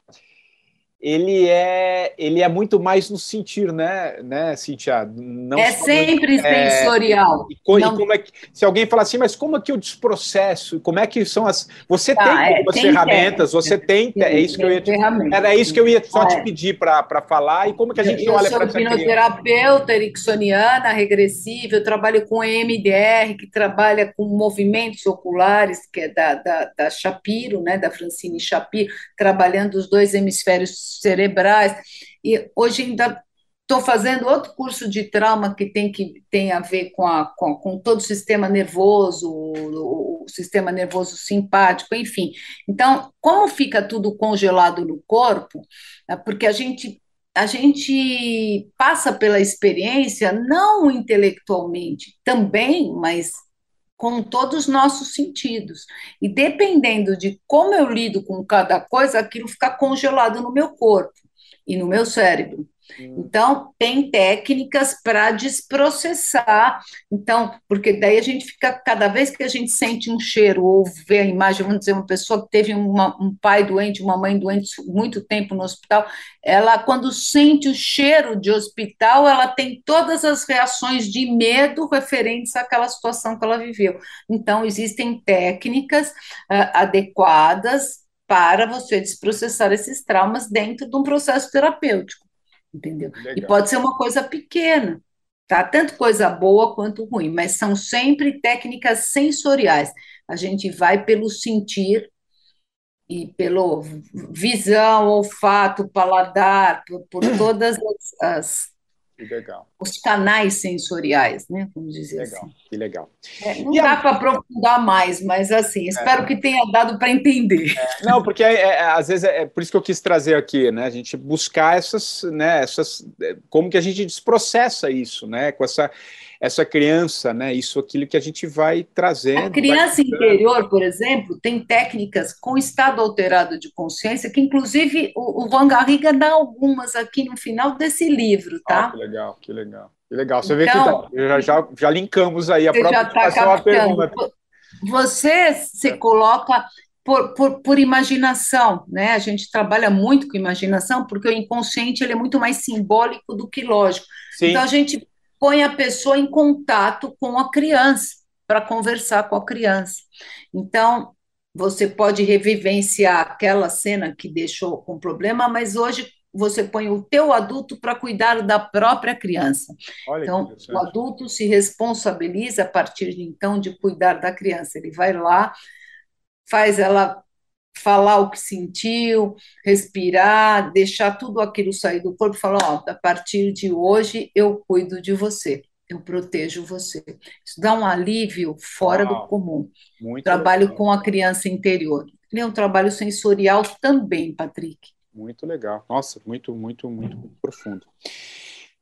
S4: ele é ele é muito mais no sentir, né, né, Cintia?
S5: Não é sempre é, sensorial.
S4: E, e, não... como é que, se alguém falar assim, mas como é que eu desprocesso? Como é que são as? Você tá, tem é, tem ferramentas, você tem, tem, é isso que eu ia te, era isso que eu ia só te é. pedir para falar e como que a gente eu olha para essa
S5: Eu sou hipnoterapeuta ericksoniana regressiva, eu trabalho com EMDR, que trabalha com movimentos oculares, que é da, da, da Shapiro, né, da Francine Shapiro, trabalhando os dois hemisférios cerebrais. E hoje ainda estou fazendo outro curso de trauma que tem, que tem a ver com, a, com, com todo o sistema nervoso, o, o, sistema nervoso simpático, enfim. Então, como fica tudo congelado no corpo, é porque a gente a gente passa pela experiência não intelectualmente, também, mas com todos os nossos sentidos. E dependendo de como eu lido com cada coisa, aquilo fica congelado no meu corpo e no meu cérebro. Então, tem técnicas para desprocessar. Então, porque daí a gente fica, cada vez que a gente sente um cheiro ou vê a imagem, vamos dizer, uma pessoa que teve uma, um pai doente, uma mãe doente muito tempo no hospital, ela, quando sente o cheiro de hospital, ela tem todas as reações de medo referentes àquela situação que ela viveu. Então, existem técnicas uh, adequadas para você desprocessar esses traumas dentro de um processo terapêutico entendeu? Legal. E pode ser uma coisa pequena, tá? Tanto coisa boa quanto ruim, mas são sempre técnicas sensoriais. A gente vai pelo sentir e pelo visão, olfato, paladar, por, por todas as, as
S4: legal.
S5: Os canais sensoriais, né? Vamos dizer
S4: legal,
S5: assim.
S4: Que legal.
S5: É, não e dá a... para aprofundar mais, mas assim, é. espero é. que tenha dado para entender.
S4: É. Não, porque é, é, às vezes é, por isso que eu quis trazer aqui, né? A gente buscar essas, né? Essas, como que a gente desprocessa isso, né? Com essa essa criança, né? Isso, aquilo que a gente vai trazendo. A
S5: criança interior, por exemplo, tem técnicas com estado alterado de consciência, que inclusive o, o Van Garriga dá algumas aqui no final desse livro, tá?
S4: Ah, que legal, que legal. Que legal. Você então, vê que então, já, já, já linkamos aí a própria
S5: tá pergunta. Você se coloca por, por, por, imaginação, né? A gente trabalha muito com imaginação, porque o inconsciente ele é muito mais simbólico do que lógico. Sim. Então a gente põe a pessoa em contato com a criança, para conversar com a criança. Então, você pode revivenciar aquela cena que deixou com problema, mas hoje você põe o teu adulto para cuidar da própria criança. Olha então, o adulto se responsabiliza a partir de então de cuidar da criança. Ele vai lá, faz ela falar o que sentiu, respirar, deixar tudo aquilo sair do corpo, falar, ó, a partir de hoje eu cuido de você, eu protejo você. Isso dá um alívio fora Uau, do comum. Trabalho legal. com a criança interior. Ele é um trabalho sensorial também, Patrick.
S4: Muito legal. Nossa, muito, muito, muito profundo.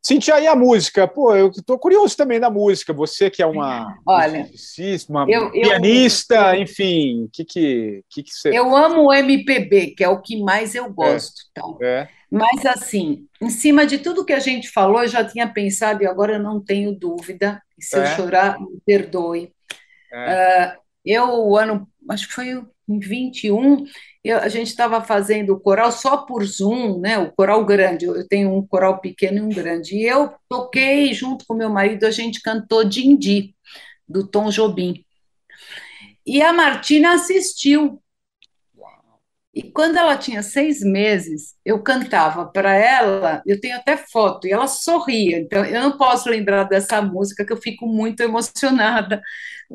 S4: Cintia, e a música? Pô, eu estou curioso também da música. Você que é uma,
S5: Olha,
S4: uma eu, pianista, eu, enfim, o que que, que que você...
S5: Eu amo o MPB, que é o que mais eu gosto. É, então. É. Mas, assim, em cima de tudo que a gente falou, eu já tinha pensado e agora eu não tenho dúvida. Se é. eu chorar, me perdoe. Uh, eu, o ano, acho que foi em 21, eu, a gente estava fazendo o coral só por Zoom, né? O coral grande. Eu tenho um coral pequeno e um grande. E eu toquei junto com meu marido, a gente cantou Dindi, do Tom Jobim. E a Martina assistiu. E quando ela tinha seis meses, eu cantava para ela, eu tenho até foto, e ela sorria. Então, eu não posso lembrar dessa música, que eu fico muito emocionada,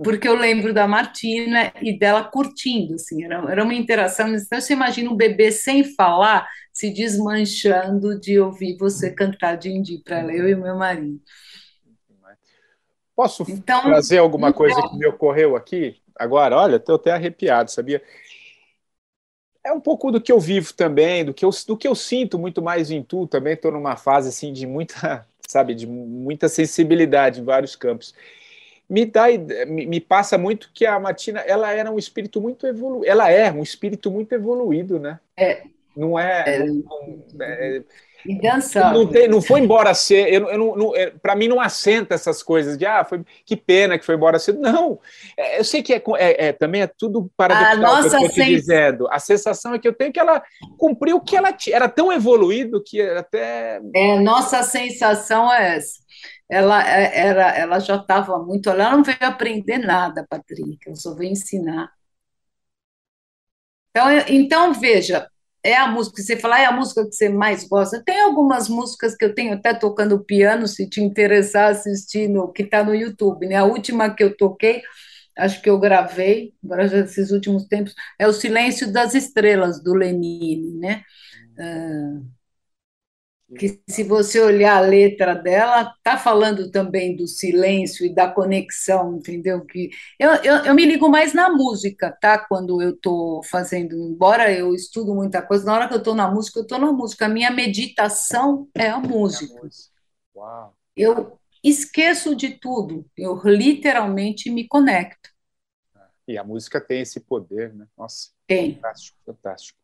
S5: porque eu lembro da Martina e dela curtindo, assim, era, era uma interação. Então, você imagina um bebê sem falar, se desmanchando de ouvir você cantar Dindi para ela, eu e meu marido.
S4: Posso então, trazer alguma coisa que me ocorreu aqui? Agora, olha, estou até arrepiado, sabia? É um pouco do que eu vivo também, do que eu, do que eu sinto muito mais em tu. Também estou numa fase assim de muita, sabe, de muita sensibilidade em vários campos. Me dá, me, me passa muito que a Matina, ela era um espírito muito evoluído. Ela é um espírito muito evoluído, né?
S5: É.
S4: Não é, é. Não, é
S5: E dançando.
S4: Não, tem, não foi embora ser. Eu, eu não, é, para mim, não assenta essas coisas de ah, foi, que pena que foi embora cedo. Não. É, eu sei que é, é, é, também é tudo paradoxal. A nossa que eu sens... dizendo. A sensação é que eu tenho que ela cumpriu o que ela tinha. Era tão evoluído que até.
S5: É, nossa sensação é essa. Ela, é, era, ela já estava muito. Ela não veio aprender nada, Patrick. Eu só veio ensinar. Então, então veja, é a música que você fala, é a música que você mais gosta. Tem algumas músicas que eu tenho até tocando piano, se te interessar assistindo, que está no YouTube, né? A última que eu toquei, acho que eu gravei, agora já esses últimos tempos, é o Silêncio das Estrelas, do Lenine, né? Uh, que se você olhar a letra dela, está falando também do silêncio e da conexão, entendeu? Que eu, eu, eu me ligo mais na música, tá? Quando eu estou fazendo, embora eu estudo muita coisa, na hora que eu estou na música, eu estou na música. A minha meditação é a música. Uau. Eu esqueço de tudo, eu literalmente me conecto.
S4: E a música tem esse poder, né? Nossa,
S5: tem.
S4: fantástico, fantástico.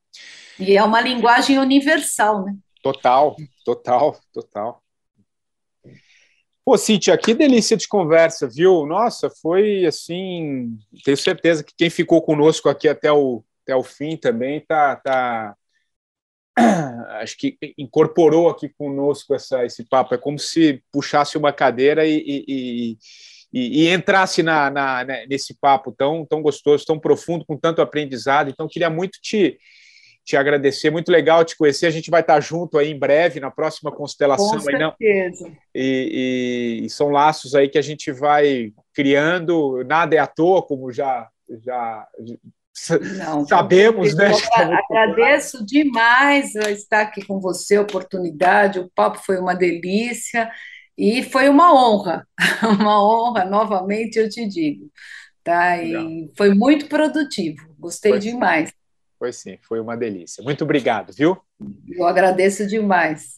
S5: E é uma linguagem universal, né?
S4: Total, total, total. Pô, Cíntia, que delícia de conversa, viu? Nossa, foi assim. Tenho certeza que quem ficou conosco aqui até o, até o fim também tá, tá. Acho que incorporou aqui conosco essa, esse papo. É como se puxasse uma cadeira e, e, e, e entrasse na, na, né, nesse papo tão, tão gostoso, tão profundo, com tanto aprendizado. Então, queria muito te te agradecer. Muito legal te conhecer. A gente vai estar junto aí em breve, na próxima constelação.
S5: Com certeza. Aí, não...
S4: e, e, e, são laços aí que a gente vai criando. Nada é à toa, como já, já não, sabemos, né?
S5: Agradeço demais estar aqui com você, oportunidade. O papo foi uma delícia e foi uma honra, uma honra, novamente eu te digo. Tá? E foi muito produtivo, gostei foi demais.
S4: Foi sim, foi uma delícia. Muito obrigado, viu?
S5: Eu agradeço demais.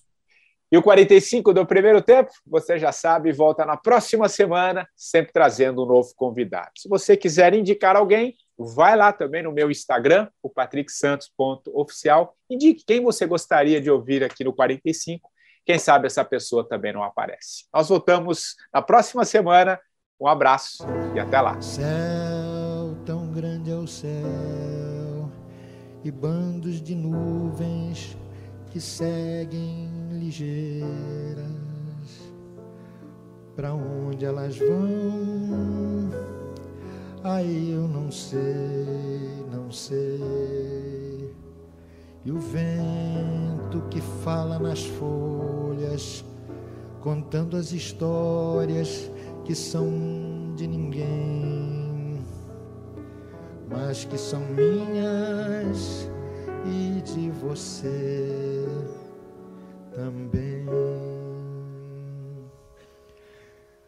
S4: E o 45 do primeiro tempo, você já sabe, volta na próxima semana, sempre trazendo um novo convidado. Se você quiser indicar alguém, vai lá também no meu Instagram, o patricksantos.oficial, indique quem você gostaria de ouvir aqui no 45. Quem sabe essa pessoa também não aparece. Nós voltamos na próxima semana. Um abraço e até lá.
S6: Céu tão grande é o céu e bandos de nuvens que seguem ligeiras para onde elas vão. Aí eu não sei, não sei. E o vento que fala nas folhas, contando as histórias que são de ninguém mas que são minhas e de você também.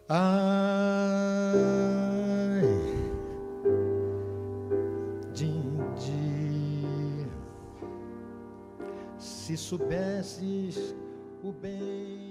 S6: Ai, Dindi, se soubesses o bem.